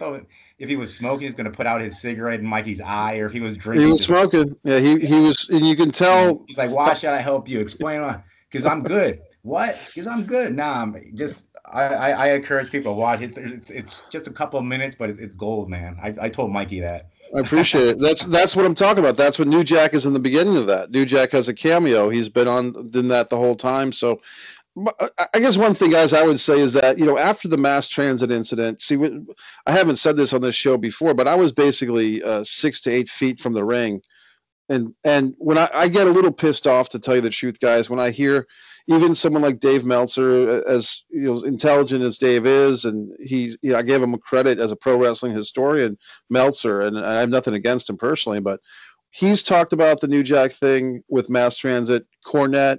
if he was smoking, he's gonna put out his cigarette in Mikey's eye, or if he was drinking. He was smoking. Yeah, he he was, and you can tell. He's like, "Why should I help you? Explain why." Because I'm good. What? Because I'm good. Nah, I'm just I, I, encourage people to watch. It's, it's it's just a couple of minutes, but it's, it's gold, man. I, I told Mikey that. I appreciate it. That's that's what I'm talking about. That's what New Jack is in the beginning of that. New Jack has a cameo. He's been on in that the whole time. So, I guess one thing, guys, I would say is that you know after the mass transit incident. See, I haven't said this on this show before, but I was basically uh, six to eight feet from the ring, and and when I, I get a little pissed off, to tell you the truth, guys, when I hear even someone like Dave Meltzer, as you know, intelligent as Dave is, and he, you know, I gave him a credit as a pro wrestling historian, Meltzer, and I have nothing against him personally, but he's talked about the New Jack thing with mass transit, Cornette.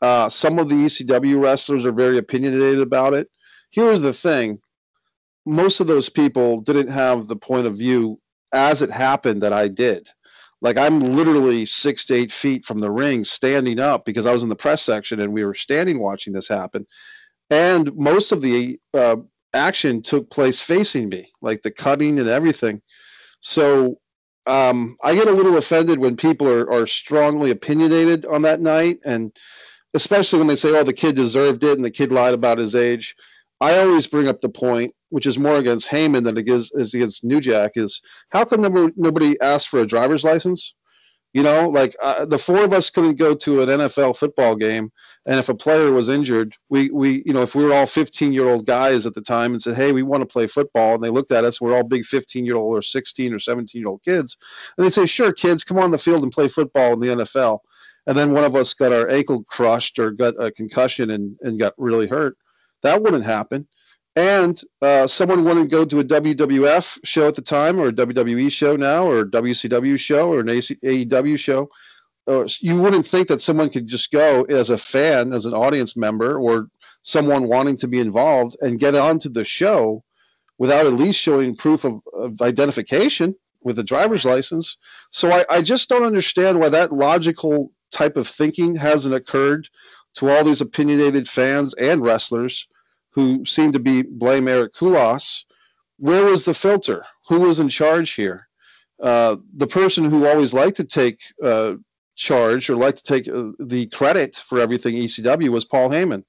Uh, some of the ECW wrestlers are very opinionated about it. Here's the thing: most of those people didn't have the point of view as it happened that I did. Like I'm literally six to eight feet from the ring, standing up because I was in the press section and we were standing watching this happen. And most of the uh, action took place facing me, like the cutting and everything. So um, I get a little offended when people are, are strongly opinionated on that night, and especially when they say, "Oh, the kid deserved it," and the kid lied about his age. I always bring up the point, which is more against Heyman than it is, is against New Jack, is how come nobody, nobody asked for a driver's license? You know, like uh, the four of us couldn't go to an NFL football game, and if a player was injured, we we you know if we were all 15 year old guys at the time and said, hey, we want to play football, and they looked at us, we're all big 15 year old or 16 or 17 year old kids, and they'd say, sure, kids, come on the field and play football in the NFL, and then one of us got our ankle crushed or got a concussion and and got really hurt that wouldn't happen. And uh, someone wouldn't go to a WWF show at the time, or a WWE show now, or a WCW show, or an AEW show. You wouldn't think that someone could just go as a fan, as an audience member, or someone wanting to be involved and get onto the show without at least showing proof of, of identification with a driver's license. So I, I just don't understand why that logical type of thinking hasn't occurred to all these opinionated fans and wrestlers who seemed to be blame Eric Kulas. Where was the filter? Who was in charge here? Uh, the person who always liked to take uh, charge or liked to take uh, the credit for everything ECW was Paul Heyman.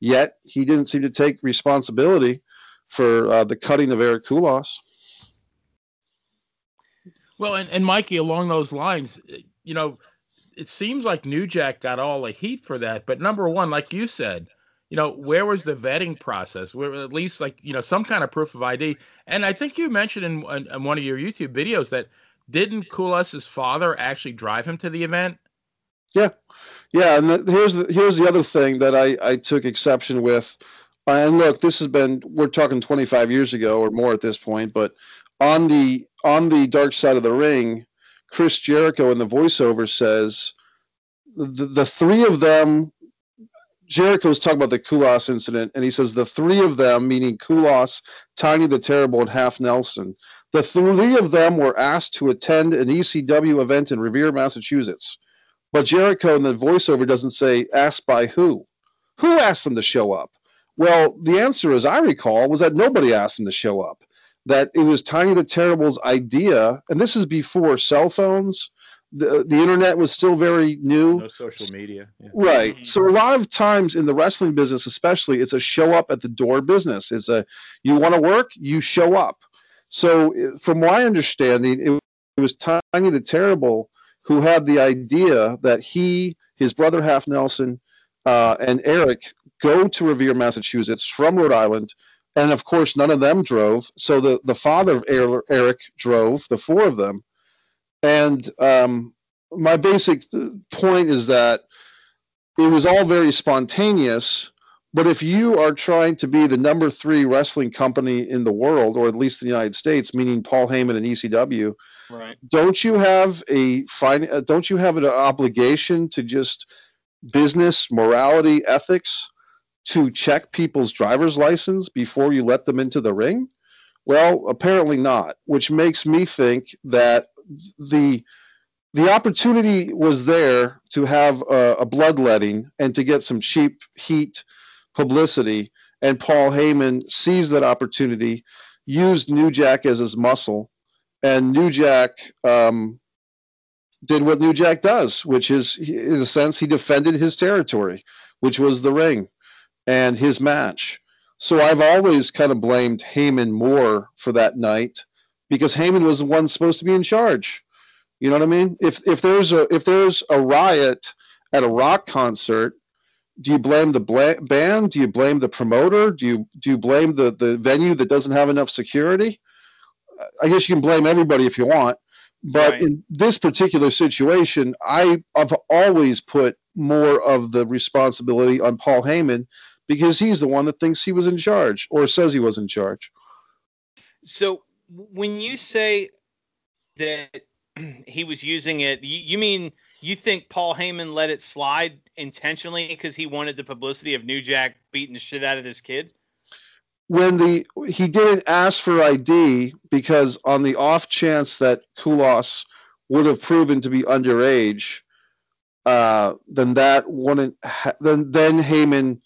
Yet he didn't seem to take responsibility for uh, the cutting of Eric Kulas. Well, and, and Mikey, along those lines, you know, it seems like New Jack got all the heat for that. But number one, like you said, you know, where was the vetting process? Where at least like you know some kind of proof of ID. And I think you mentioned in, in, in one of your YouTube videos that didn't Kulas's father actually drive him to the event? Yeah, yeah. And the, here's the here's the other thing that I I took exception with. Uh, and look, this has been we're talking 25 years ago or more at this point, but on the on the dark side of the ring, Chris Jericho in the voiceover says the, the three of them, Jericho's talking about the Kulas incident, and he says the three of them, meaning Kulas, Tiny the Terrible, and Half Nelson, the three of them were asked to attend an ECW event in Revere, Massachusetts. But Jericho in the voiceover doesn't say asked by who. Who asked them to show up? Well, the answer, as I recall, was that nobody asked them to show up. That it was Tiny the Terrible's idea, and this is before cell phones. The, the internet was still very new. No social media. Yeah. Right. So a lot of times in the wrestling business, especially, it's a show up at the door business. It's a you want to work, you show up. So from my understanding, it, it was Tiny the Terrible who had the idea that he, his brother Half Nelson, uh, and Eric go to Revere, Massachusetts from Rhode Island. And of course, none of them drove. So the, the father of Eric drove, the four of them. And um, my basic point is that it was all very spontaneous. But if you are trying to be the number three wrestling company in the world, or at least in the United States, meaning Paul Heyman and ECW, right? Don't you have a fine? Uh, don't you have an obligation to just business morality ethics to check people's driver's license before you let them into the ring? Well, apparently not, which makes me think that the the opportunity was there to have a, a bloodletting and to get some cheap heat publicity. And Paul Heyman seized that opportunity, used New Jack as his muscle, and New Jack um, did what New Jack does, which is, in a sense, he defended his territory, which was the ring and his match. So I've always kind of blamed Heyman more for that night because Heyman was the one supposed to be in charge. You know what I mean? If if there's a if there's a riot at a rock concert, do you blame the bla- band? Do you blame the promoter? Do you do you blame the the venue that doesn't have enough security? I guess you can blame everybody if you want, but right. in this particular situation, I, I've always put more of the responsibility on Paul Heyman because he's the one that thinks he was in charge or says he was in charge. So when you say that [CLEARS THROAT] he was using it, you, you mean you think Paul Heyman let it slide intentionally because he wanted the publicity of New Jack beating the shit out of this kid? when the he didn't ask for ID because on the off chance that Kulas would have proven to be underage, uh, then that wouldn't ha- then then Heyman.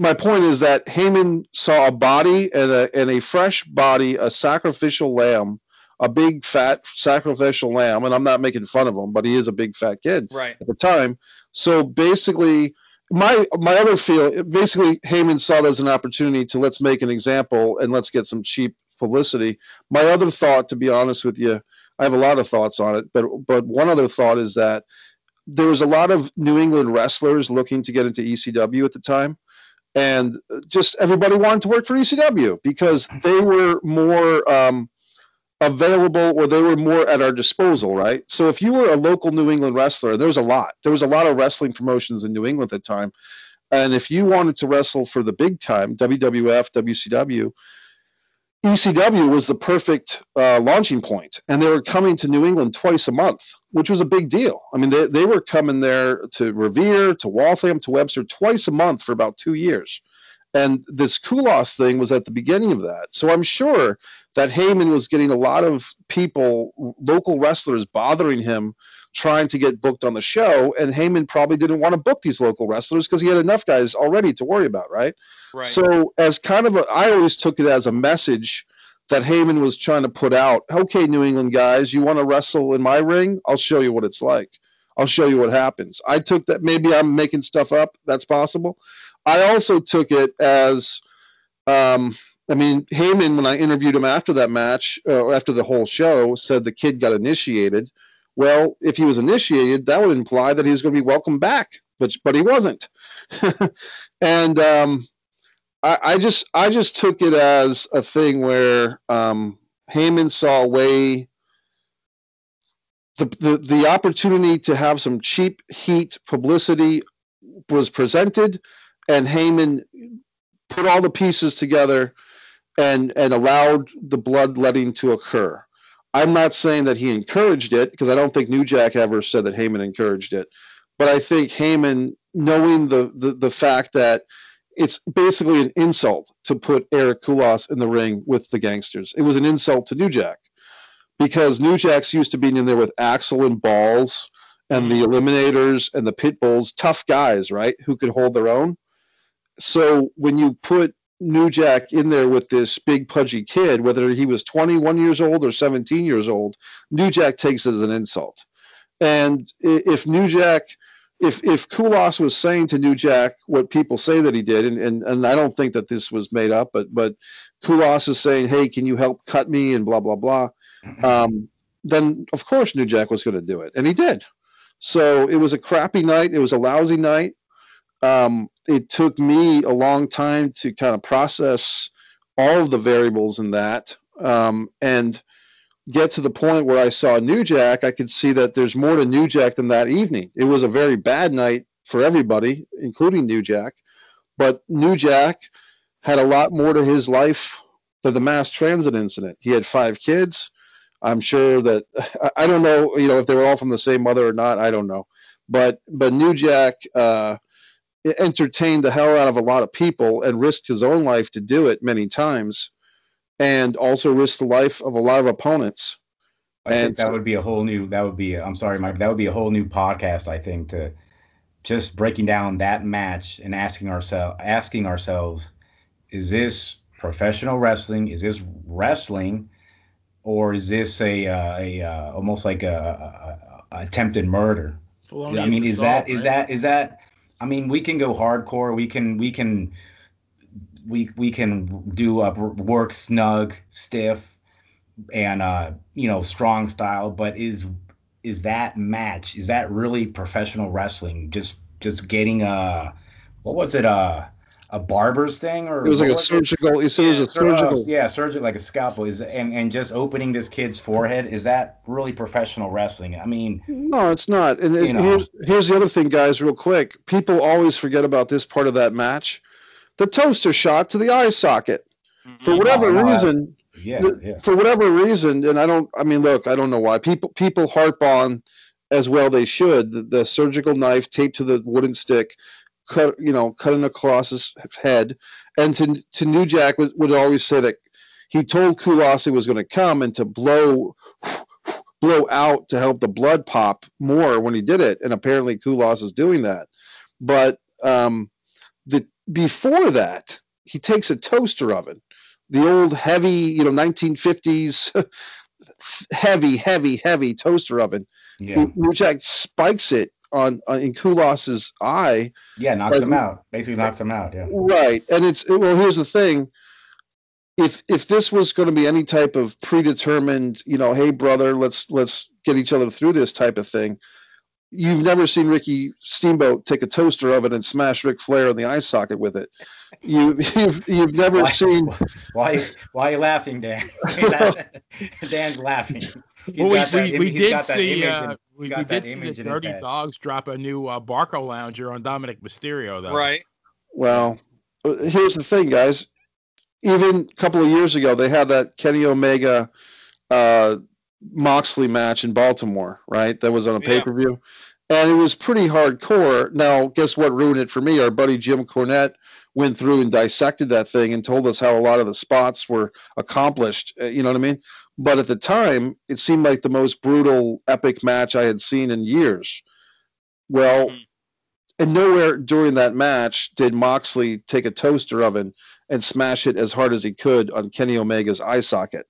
My point is that Heyman saw a body and a and a fresh body, a sacrificial lamb, a big fat sacrificial lamb, and I'm not making fun of him, but he is a big fat kid right. at the time. So basically, my my other feel basically Heyman saw it as an opportunity to let's make an example and let's get some cheap publicity. My other thought, to be honest with you, I have a lot of thoughts on it, but but one other thought is that there was a lot of New England wrestlers looking to get into ECW at the time, and just everybody wanted to work for ECW because they were more. Um, available or they were more at our disposal, right? So if you were a local New England wrestler, there was a lot. There was a lot of wrestling promotions in New England at the time. And if you wanted to wrestle for the big time, WWF, WCW, ECW was the perfect uh, launching point, and they were coming to New England twice a month, which was a big deal. I mean, they, they were coming there to Revere, to Waltham, to Webster twice a month for about two years. And this Kulas thing was at the beginning of that. So I'm sure that Heyman was getting a lot of people, local wrestlers, bothering him, trying to get booked on the show. And Heyman probably didn't want to book these local wrestlers because he had enough guys already to worry about, right? Right. So, as kind of a, I always took it as a message that Heyman was trying to put out. Okay, New England guys, you want to wrestle in my ring? I'll show you what it's like. I'll show you what happens. I took that. Maybe I'm making stuff up. That's possible. I also took it as um, I mean, Heyman, when I interviewed him after that match, uh, after the whole show, said the kid got initiated. Well, if he was initiated, that would imply that he was going to be welcomed back, but but he wasn't. [LAUGHS] and um, I, I, just I just took it as a thing where um, Heyman saw a way. The, the, the opportunity to have some cheap heat publicity was presented, and Heyman put all the pieces together and and allowed the bloodletting to occur. I'm not saying that he encouraged it because I don't think New Jack ever said that Heyman encouraged it. but I think Heyman, knowing the the, the fact that it's basically an insult to put Eric Kulas in the ring with the gangsters. It was an insult to New Jack because New Jack's used to being in there with Axel and Balls and the Eliminators and the Pitbulls, tough guys, right, who could hold their own. So when you put New Jack in there with this big pudgy kid, whether he was 21 years old or 17 years old, New Jack takes it as an insult. And if New Jack, if if Kulas was saying to New Jack what people say that he did, and, and, and I don't think that this was made up, but but Kulas is saying, hey, can you help cut me and blah blah blah, um, then of course New Jack was going to do it, and he did. So it was a crappy night. It was a lousy night. Um, it took me a long time to kind of process all of the variables in that um, and get to the point where I saw New Jack. I could see that there's more to New Jack than that evening. It was a very bad night for everybody, including New Jack. But New Jack had a lot more to his life than the mass transit incident. He had five kids. I'm sure that [LAUGHS] I don't know, you know, if they were all from the same mother or not. I don't know, but but New Jack uh, entertained the hell out of a lot of people and risked his own life to do it many times, and also risk the life of a lot of opponents. I and think that would be a whole new. That would be. I'm sorry, Mike. That would be a whole new podcast. I think to just breaking down that match and asking ourselves, asking ourselves, is this professional wrestling? Is this wrestling? or is this a, uh, a uh, almost like a, a, a attempted murder? I mean, is that is that is that? I mean, we can go hardcore. We can we can we we can do a work snug, stiff, and uh, you know strong style. But is is that match? Is that really professional wrestling? Just just getting a what was it? Uh a barber's thing, or it was like a surgical. Yeah, it was a surgical. yeah, surgical, like a scalpel. Is and and just opening this kid's forehead is that really professional wrestling? I mean, no, it's not. And it, here's here's the other thing, guys. Real quick, people always forget about this part of that match. The toaster shot to the eye socket. Mm-hmm. For whatever oh, reason, yeah, yeah. For whatever reason, and I don't. I mean, look, I don't know why people people harp on as well they should the, the surgical knife taped to the wooden stick cut, you know, cutting across his head. And to, to New Jack would, would always say that he told Kulas he was going to come and to blow blow out to help the blood pop more when he did it. And apparently Kulas is doing that. But um, the before that, he takes a toaster oven, the old heavy, you know, 1950s [LAUGHS] heavy, heavy, heavy toaster oven. Yeah. New Jack spikes it on, on in Kulas's eye. Yeah, knocks him out. Basically knocks him out. Yeah. Right, and it's well. Here's the thing. If if this was going to be any type of predetermined, you know, hey brother, let's let's get each other through this type of thing. You've never seen Ricky Steamboat take a toaster oven and smash Ric Flair in the eye socket with it. You, [LAUGHS] you've, you've never why, seen. Why, why are you laughing, Dan? [LAUGHS] [LAUGHS] Dan's laughing. He's well, we, that, we, we did see uh, we, we did see the Dirty Dogs drop a new uh, Barcalounger on Dominik Mysterio, though. Right. Well, uh, here's the thing, guys. Even a couple of years ago, they had that Kenny Omega uh, Moxley match in Baltimore, right? That was on a pay per view. Yeah. And it was pretty hardcore. Now, guess what ruined it for me? Our buddy Jim Cornette went through and dissected that thing and told us how a lot of the spots were accomplished. Uh, you know what I mean? But at the time, it seemed like the most brutal, epic match I had seen in years. Well, mm-hmm. and nowhere during that match did Moxley take a toaster oven and smash it as hard as he could on Kenny Omega's eye socket.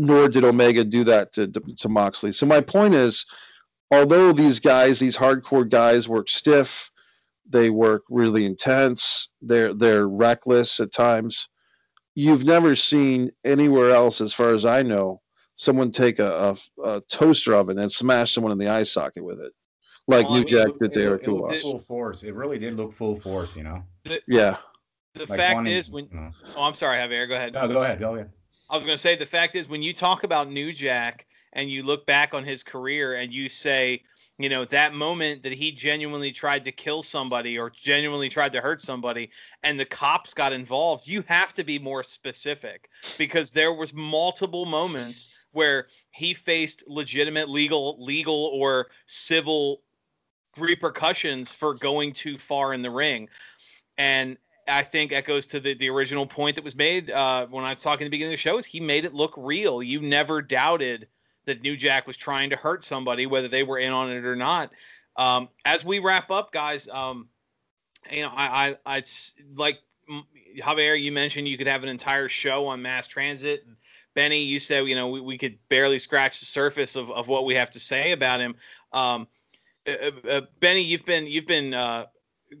Nor did Omega do that to, to, to Moxley. So my point is, although these guys, these hardcore guys, work stiff, they work really intense. They're they're reckless at times you've never seen anywhere else, as far as I know, someone take a, a, a toaster oven and smash someone in the eye socket with it, like New Jack did to Eric It full force. It really did look full force, you know. The, yeah. The like fact wanting, is, when you know. oh, I'm sorry, Javier, go ahead. No, go ahead, go ahead. I was going to say the fact is when you talk about New Jack and you look back on his career and you say you know that moment that he genuinely tried to kill somebody or genuinely tried to hurt somebody and the cops got involved you have to be more specific because there was multiple moments where he faced legitimate legal legal or civil repercussions for going too far in the ring. And I think echoes to the, the original point that was made uh, when I was talking at the beginning of the show is he made it look real. You never doubted that New Jack was trying to hurt somebody, whether they were in on it or not. Um, as we wrap up, guys, um, you know, I, I, I like Javier, you mentioned you could have an entire show on mass transit. Benny, you said, you know, we, we could barely scratch the surface of, of what we have to say about him. Um, uh, uh, uh Benny, you've been, you've been, uh,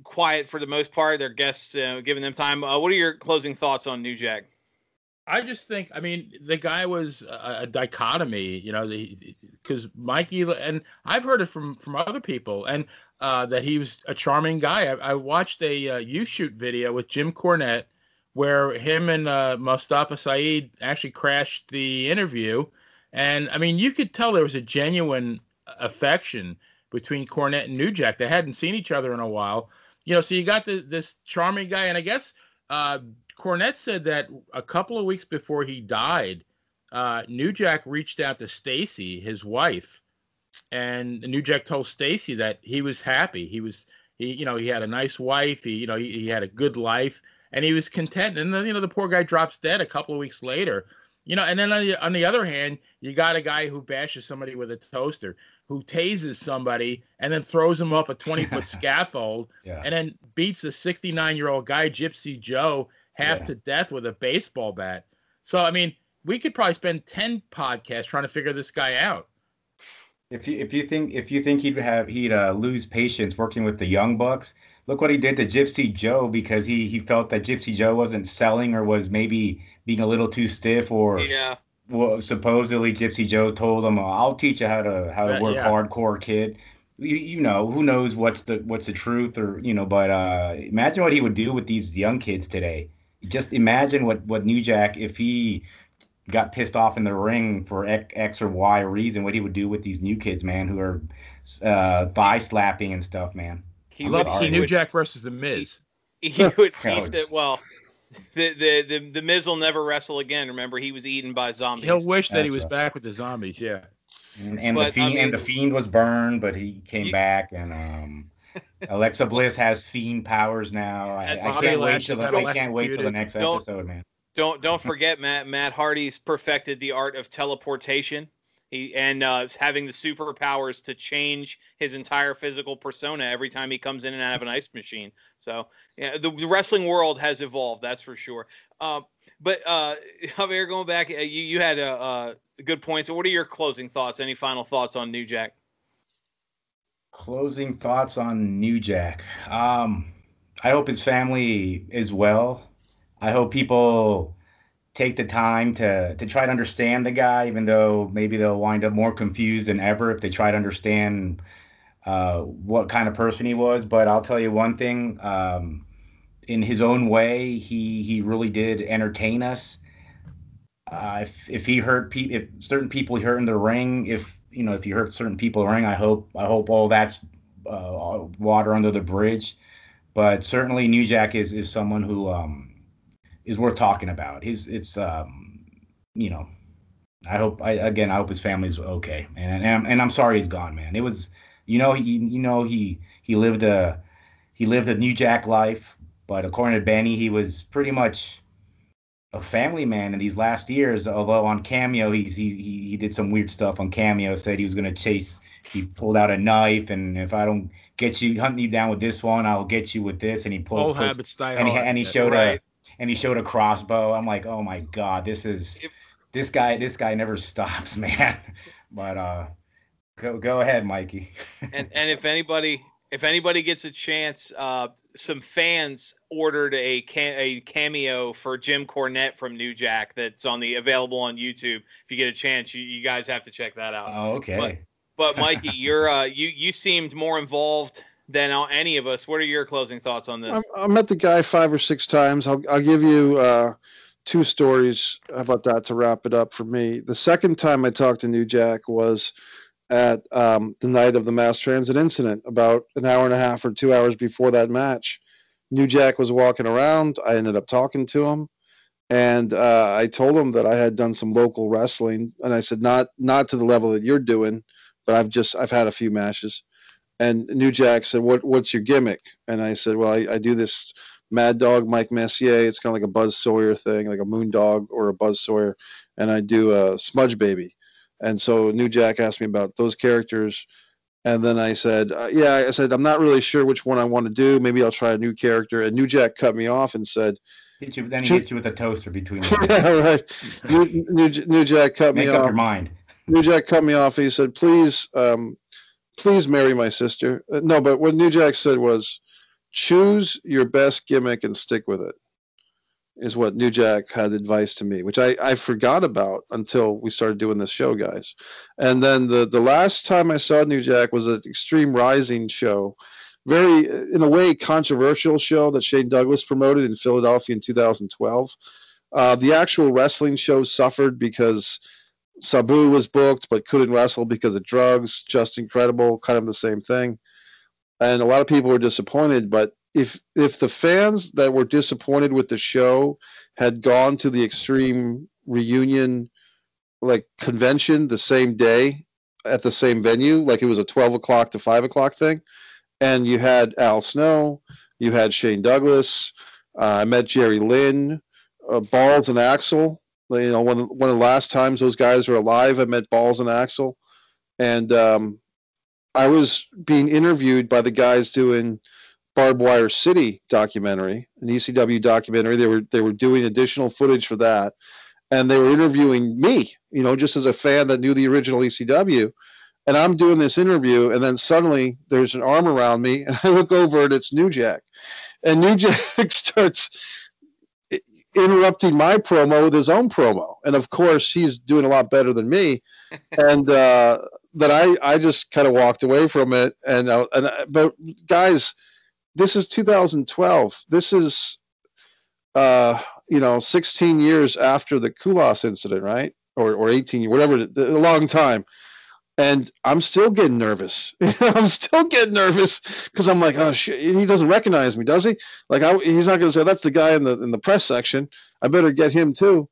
quiet for the most part. Their guests uh, giving them time. Uh, what are your closing thoughts on New Jack? I just think, I mean, the guy was a, a dichotomy, you know, because Mikey and I've heard it from from other people, and uh, that he was a charming guy. I, I watched a uh, YouShoot video with Jim Cornette where him and uh, Mustafa Saeed actually crashed the interview, and I mean, you could tell there was a genuine affection between Cornette and New Jack. They hadn't seen each other in a while, you know. So you got the, this charming guy, and I guess uh, Cornette said that a couple of weeks before he died, uh, New Jack reached out to Stacy, his wife, and New Jack told Stacy that he was happy. He was, he, you know, he had a nice wife. He, you know, he, he had a good life, and he was content. And then, you know, the poor guy drops dead a couple of weeks later. You know, and then on the, on the other hand, you got a guy who bashes somebody with a toaster, who tases somebody and then throws him off a 20 foot [LAUGHS] scaffold, yeah. and then beats a 69 year old guy, Gypsy Joe, half yeah. to death with a baseball bat. So I mean, we could probably spend ten podcasts trying to figure this guy out. If you if you think if you think he'd have he'd uh, lose patience working with the young bucks, look what he did to Gypsy Joe because he he felt that Gypsy Joe wasn't selling or was maybe being a little too stiff or yeah. Well, supposedly Gypsy Joe told him, "I'll teach you how to how to work yeah. hardcore, kid." You, you know who knows what's the what's the truth or you know, but uh, imagine what he would do with these young kids today just imagine what what New Jack if he got pissed off in the ring for X or Y reason, what he would do with these new kids, man, who are uh, thigh slapping and stuff, man. He would see New Jack versus the Miz. He, he would. [LAUGHS] he, well, the, the the the Miz will never wrestle again. Remember, he was eaten by zombies. He'll wish that That's he was right. back with the zombies. Yeah. And, and but, the fiend I mean, and the fiend was burned, but he came back and um Alexa Bliss has fiend powers now. I, I can't wait till the, I can't wait till the next don't, episode, man. Don't don't forget Matt Matt Hardy's perfected the art of teleportation. He and uh, having the superpowers to change his entire physical persona every time he comes in and out of an ice machine. So yeah, the, the wrestling world has evolved, that's for sure. Uh, but uh, [LAUGHS] Javier, going back, uh, you you had a, good point. So, what are your closing thoughts? Any final thoughts on New Jack? Closing thoughts on New Jack. Um, I hope his family is well. I hope people take the time to to try to understand the guy, even though maybe they'll wind up more confused than ever if they try to understand uh, what kind of person he was. But I'll tell you one thing: um, in his own way, he he really did entertain us. Uh, if if he hurt people, if certain people he hurt in the ring, if you know, if you hurt certain people in the ring, I hope I hope all that's uh, water under the bridge. But certainly, New Jack is is someone who um, is worth talking about. He's it's um, you know, I hope I again I hope his family's okay, and and I'm, and I'm sorry he's gone, man. It was you know he you know he he lived a he lived a New Jack life, but according to Benny, he was pretty much a family man in these last years. Although on Cameo, he's he he, he did some weird stuff on Cameo. Said he was gonna chase. He pulled out a knife, and if I don't get you, hunt you down with this one, I'll get you with this. And he pulled. Old habits die and he, and he showed right. And he showed a crossbow. I'm like, oh my god, this is this guy. This guy never [LAUGHS] stops, man. but uh, go go ahead, Mikey. [LAUGHS] and and if anybody if anybody gets a chance, uh, some fans ordered a cam- a cameo for Jim Cornette from New Jack that's on the available on YouTube. If you get a chance, you, you guys have to check that out. Oh, okay. But, but Mikey, you're uh, you you seemed more involved than any of us. What are your closing thoughts on this? I, I met the guy five or six times. I'll I'll give you uh, two stories about that to wrap it up for me. The second time I talked to New Jack was at um, the night of the mass transit incident, about an hour and a half or two hours before that match. New Jack was walking around. I ended up talking to him, and uh, I told him that I had done some local wrestling, and I said not not to the level that you're doing, but I've just I've had a few matches, And New Jack said, "What what's your gimmick?" And I said, "Well, I, I do this Mad Dog Mike Messier. It's kind of like a Buzz Sawyer thing, like a Moon Dog or a Buzz Sawyer, and I do a Smudge Baby." And so New Jack asked me about those characters, and then I said, uh, "Yeah," I said, "I'm not really sure which one I want to do. Maybe I'll try a new character." And New Jack cut me off and said, Hit you, then he hits you with a toaster between. [LAUGHS] "Yeah, right." New, New, New Jack cut Make me off. Make up your mind. New Jack cut me off. He said, "Please, um, please marry my sister." Uh, no, but what New Jack said was, "Choose your best gimmick and stick with it." Is what New Jack had advice to me, which I, I forgot about until we started doing this show, guys. And then the the last time I saw New Jack was at Extreme Rising show, very in a way controversial show that Shane Douglas promoted in Philadelphia in 2012. Uh, the actual wrestling show suffered because Sabu was booked but couldn't wrestle because of drugs. Just incredible, kind of the same thing. And a lot of people were disappointed. But if if the fans that were disappointed with the show had gone to the Extreme Reunion like convention the same day at the same venue, like it was a twelve o'clock to five o'clock thing, and you had Al Snow, you had Shane Douglas, uh, I met Jerry Lynn, uh, Balls and Axel you know, one one of the last times those guys were alive, I met Balls and Axel, and um, I was being interviewed by the guys doing Barbed Wire City documentary, an ECW documentary. They were they were doing additional footage for that, and they were interviewing me, you know, just as a fan that knew the original ECW. And I'm doing this interview, and then suddenly there's an arm around me, [LAUGHS] and I look over and it's New Jack, and New [LAUGHS] Jack starts interrupting my promo with his own promo. And of course, he's doing a lot better than me. [LAUGHS] and uh, that I, I just kind of walked away from it. And, uh, and uh, but guys, this is 2012. This is, uh, you know, 16 years after the Kulas incident, right? Or, or 18, whatever, a long time. And I'm still getting nervous. [LAUGHS] I'm still getting nervous because I'm like, oh shit, he doesn't recognize me, does he? Like, I, he's not going to say that's the guy in the in the press section. I better get him too.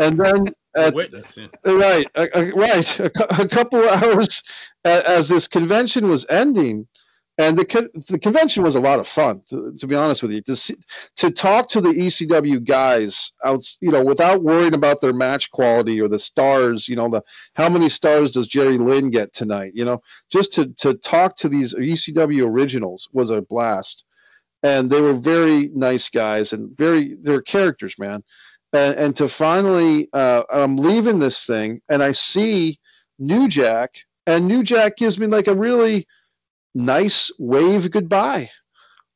And then [LAUGHS] at, witness. yeah. right, [LAUGHS] uh, right, a, a couple of hours as this convention was ending, and the the convention was a lot of fun. To, to be honest with you, to see, to talk to the ECW guys out, you know, without worrying about their match quality or the stars, you know, the how many stars does Jerry Lynn get tonight? You know, just to to talk to these ECW originals was a blast, and they were very nice guys and very they were characters, man. And and to finally, uh, I'm leaving this thing, and I see New Jack, and New Jack gives me like a really nice wave goodbye.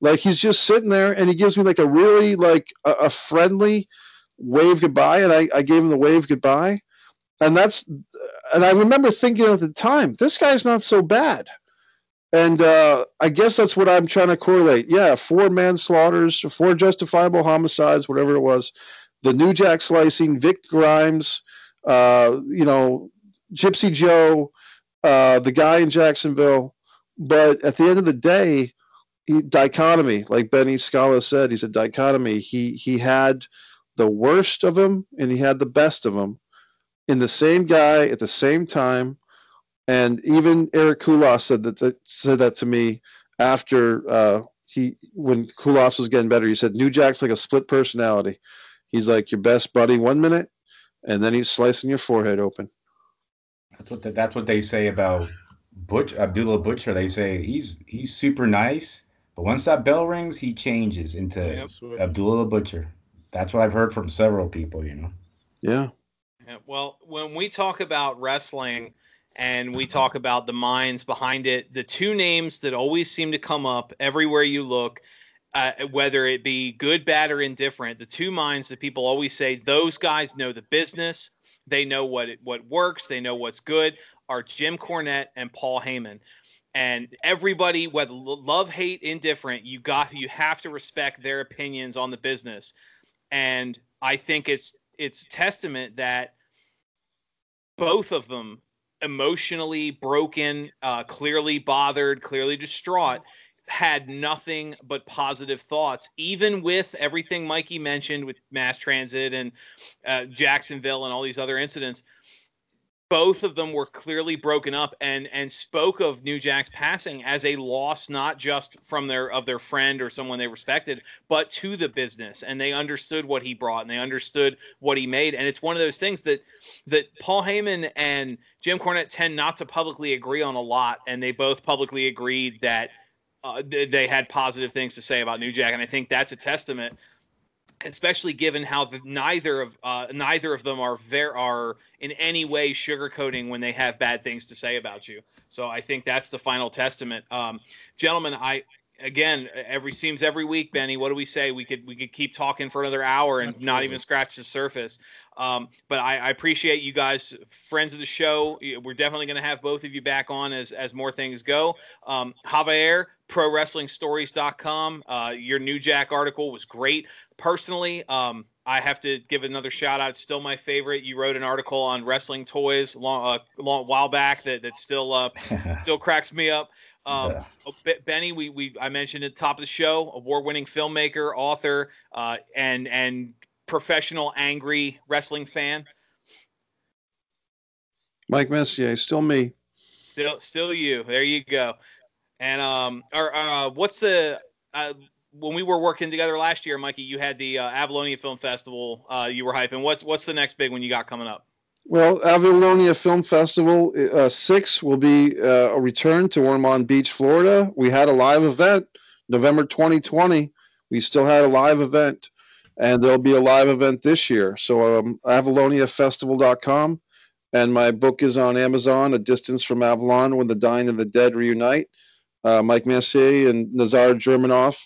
Like he's just sitting there and he gives me like a really like a, a friendly wave goodbye, and I, I gave him the wave goodbye. And that's and I remember thinking at the time, this guy's not so bad. And uh, I guess that's what I'm trying to correlate. Yeah, four manslaughters, four justifiable homicides, whatever it was. The New Jack slicing, Vic Grimes, uh, you know, Gypsy Joe, uh, the guy in Jacksonville. But at the end of the day, he, dichotomy, like Benny Scala said, he's a dichotomy. He he had the worst of him and he had the best of him in the same guy at the same time. And even Eric Kulas said that, that said that to me after uh, he when Kulas was getting better. He said New Jack's like a split personality. He's like your best buddy one minute, and then he's slicing your forehead open. That's what the, that's what they say about Butch Abdullah Butcher. They say he's he's super nice, but once that bell rings, he changes into Yep. Abdullah Butcher. That's what I've heard from several people. You know. Yeah. Yeah, well, when we talk about wrestling and we talk about the minds behind it, the two names that always seem to come up everywhere you look, uh, whether it be good, bad, or indifferent, the two minds that people always say those guys know the business, they know what it, what works, they know what's good, are Jim Cornette and Paul Heyman. And everybody, whether love, hate, indifferent, you got you have to respect their opinions on the business. And I think it's it's testament that both of them emotionally broken, uh, clearly bothered, clearly distraught, had nothing but positive thoughts, even with everything Mikey mentioned with mass transit and uh, Jacksonville and all these other incidents. Both of them were clearly broken up and and spoke of New Jack's passing as a loss not just from their of their friend or someone they respected but to the business. And they understood what he brought and they understood what he made. And it's one of those things that that Paul Heyman and Jim Cornette tend not to publicly agree on a lot. And they both publicly agreed that uh, they had positive things to say about New Jack. And I think that's a testament especially given how the, neither of uh, neither of them are there are in any way sugarcoating when they have bad things to say about you. So I think that's the final testament. Um, gentlemen, I again every seems every week, Benny. What do we say? We could we could keep talking for another hour and Absolutely. not even scratch the surface. Um, but I, I, appreciate you guys, friends of the show. We're definitely going to have both of you back on as as more things go. Um, Javier, ProWrestlingStories.com. Uh, your New Jack article was great. Personally, um, I have to give another shout out. It's still my favorite. You wrote an article on wrestling toys long, uh, long while back that that still uh, [LAUGHS] still cracks me up. Um, yeah. Oh, Benny, we, we I mentioned at the top of the show, award-winning filmmaker, author, uh, and and professional angry wrestling fan. Mike Messier, still me. Still, still you. There you go. And um, or uh, what's the uh, when we were working together last year, Mikey? You had the uh, Avalonia Film Festival. Uh, you were hyping. What's what's the next big one you got coming up? Well, Avalonia Film Festival uh, six will be uh, a return to Ormond Beach, Florida. We had a live event November 2020. We still had a live event, and there'll be a live event this year. So um, AvaloniaFestival.com, and my book is on Amazon. A Distance from Avalon: When the Dying and the Dead Reunite uh, Mike Messier and Nazar Germanoff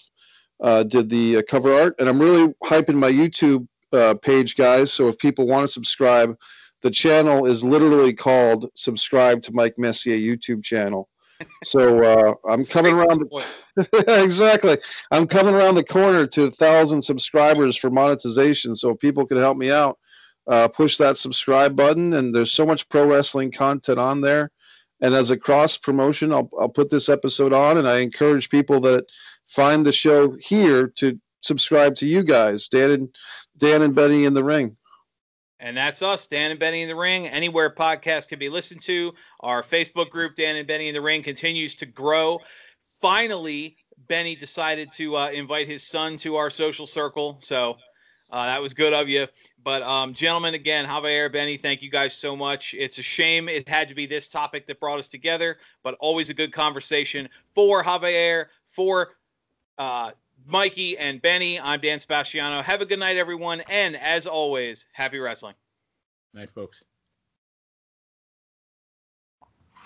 uh, did the uh, cover art, and I'm really hyping my YouTube uh, page, guys. So if people want to subscribe, the channel is literally called "Subscribe to Mike Messier YouTube channel." So uh, I'm coming around. The, [LAUGHS] exactly, I'm coming around the corner to a thousand subscribers for monetization. So if people can help me out, uh, push that subscribe button. And there's so much pro wrestling content on there and as a cross promotion, I'll, I'll put this episode on, and I encourage people that find the show here to subscribe to you guys, Dan and Dan and Benny in the Ring. And that's us, Dan and Benny in the Ring. Anywhere podcast can be listened to. Our Facebook group, Dan and Benny in the Ring, continues to grow. Finally, Benny decided to uh, invite his son to our social circle. So uh, that was good of you. But um, gentlemen, again, Javier, Benny, thank you guys so much. It's a shame it had to be this topic that brought us together, but always a good conversation for Javier, for uh, Mikey and Benny. I'm Dan Sebastiano. Have a good night, everyone, and as always, happy wrestling. Night, folks.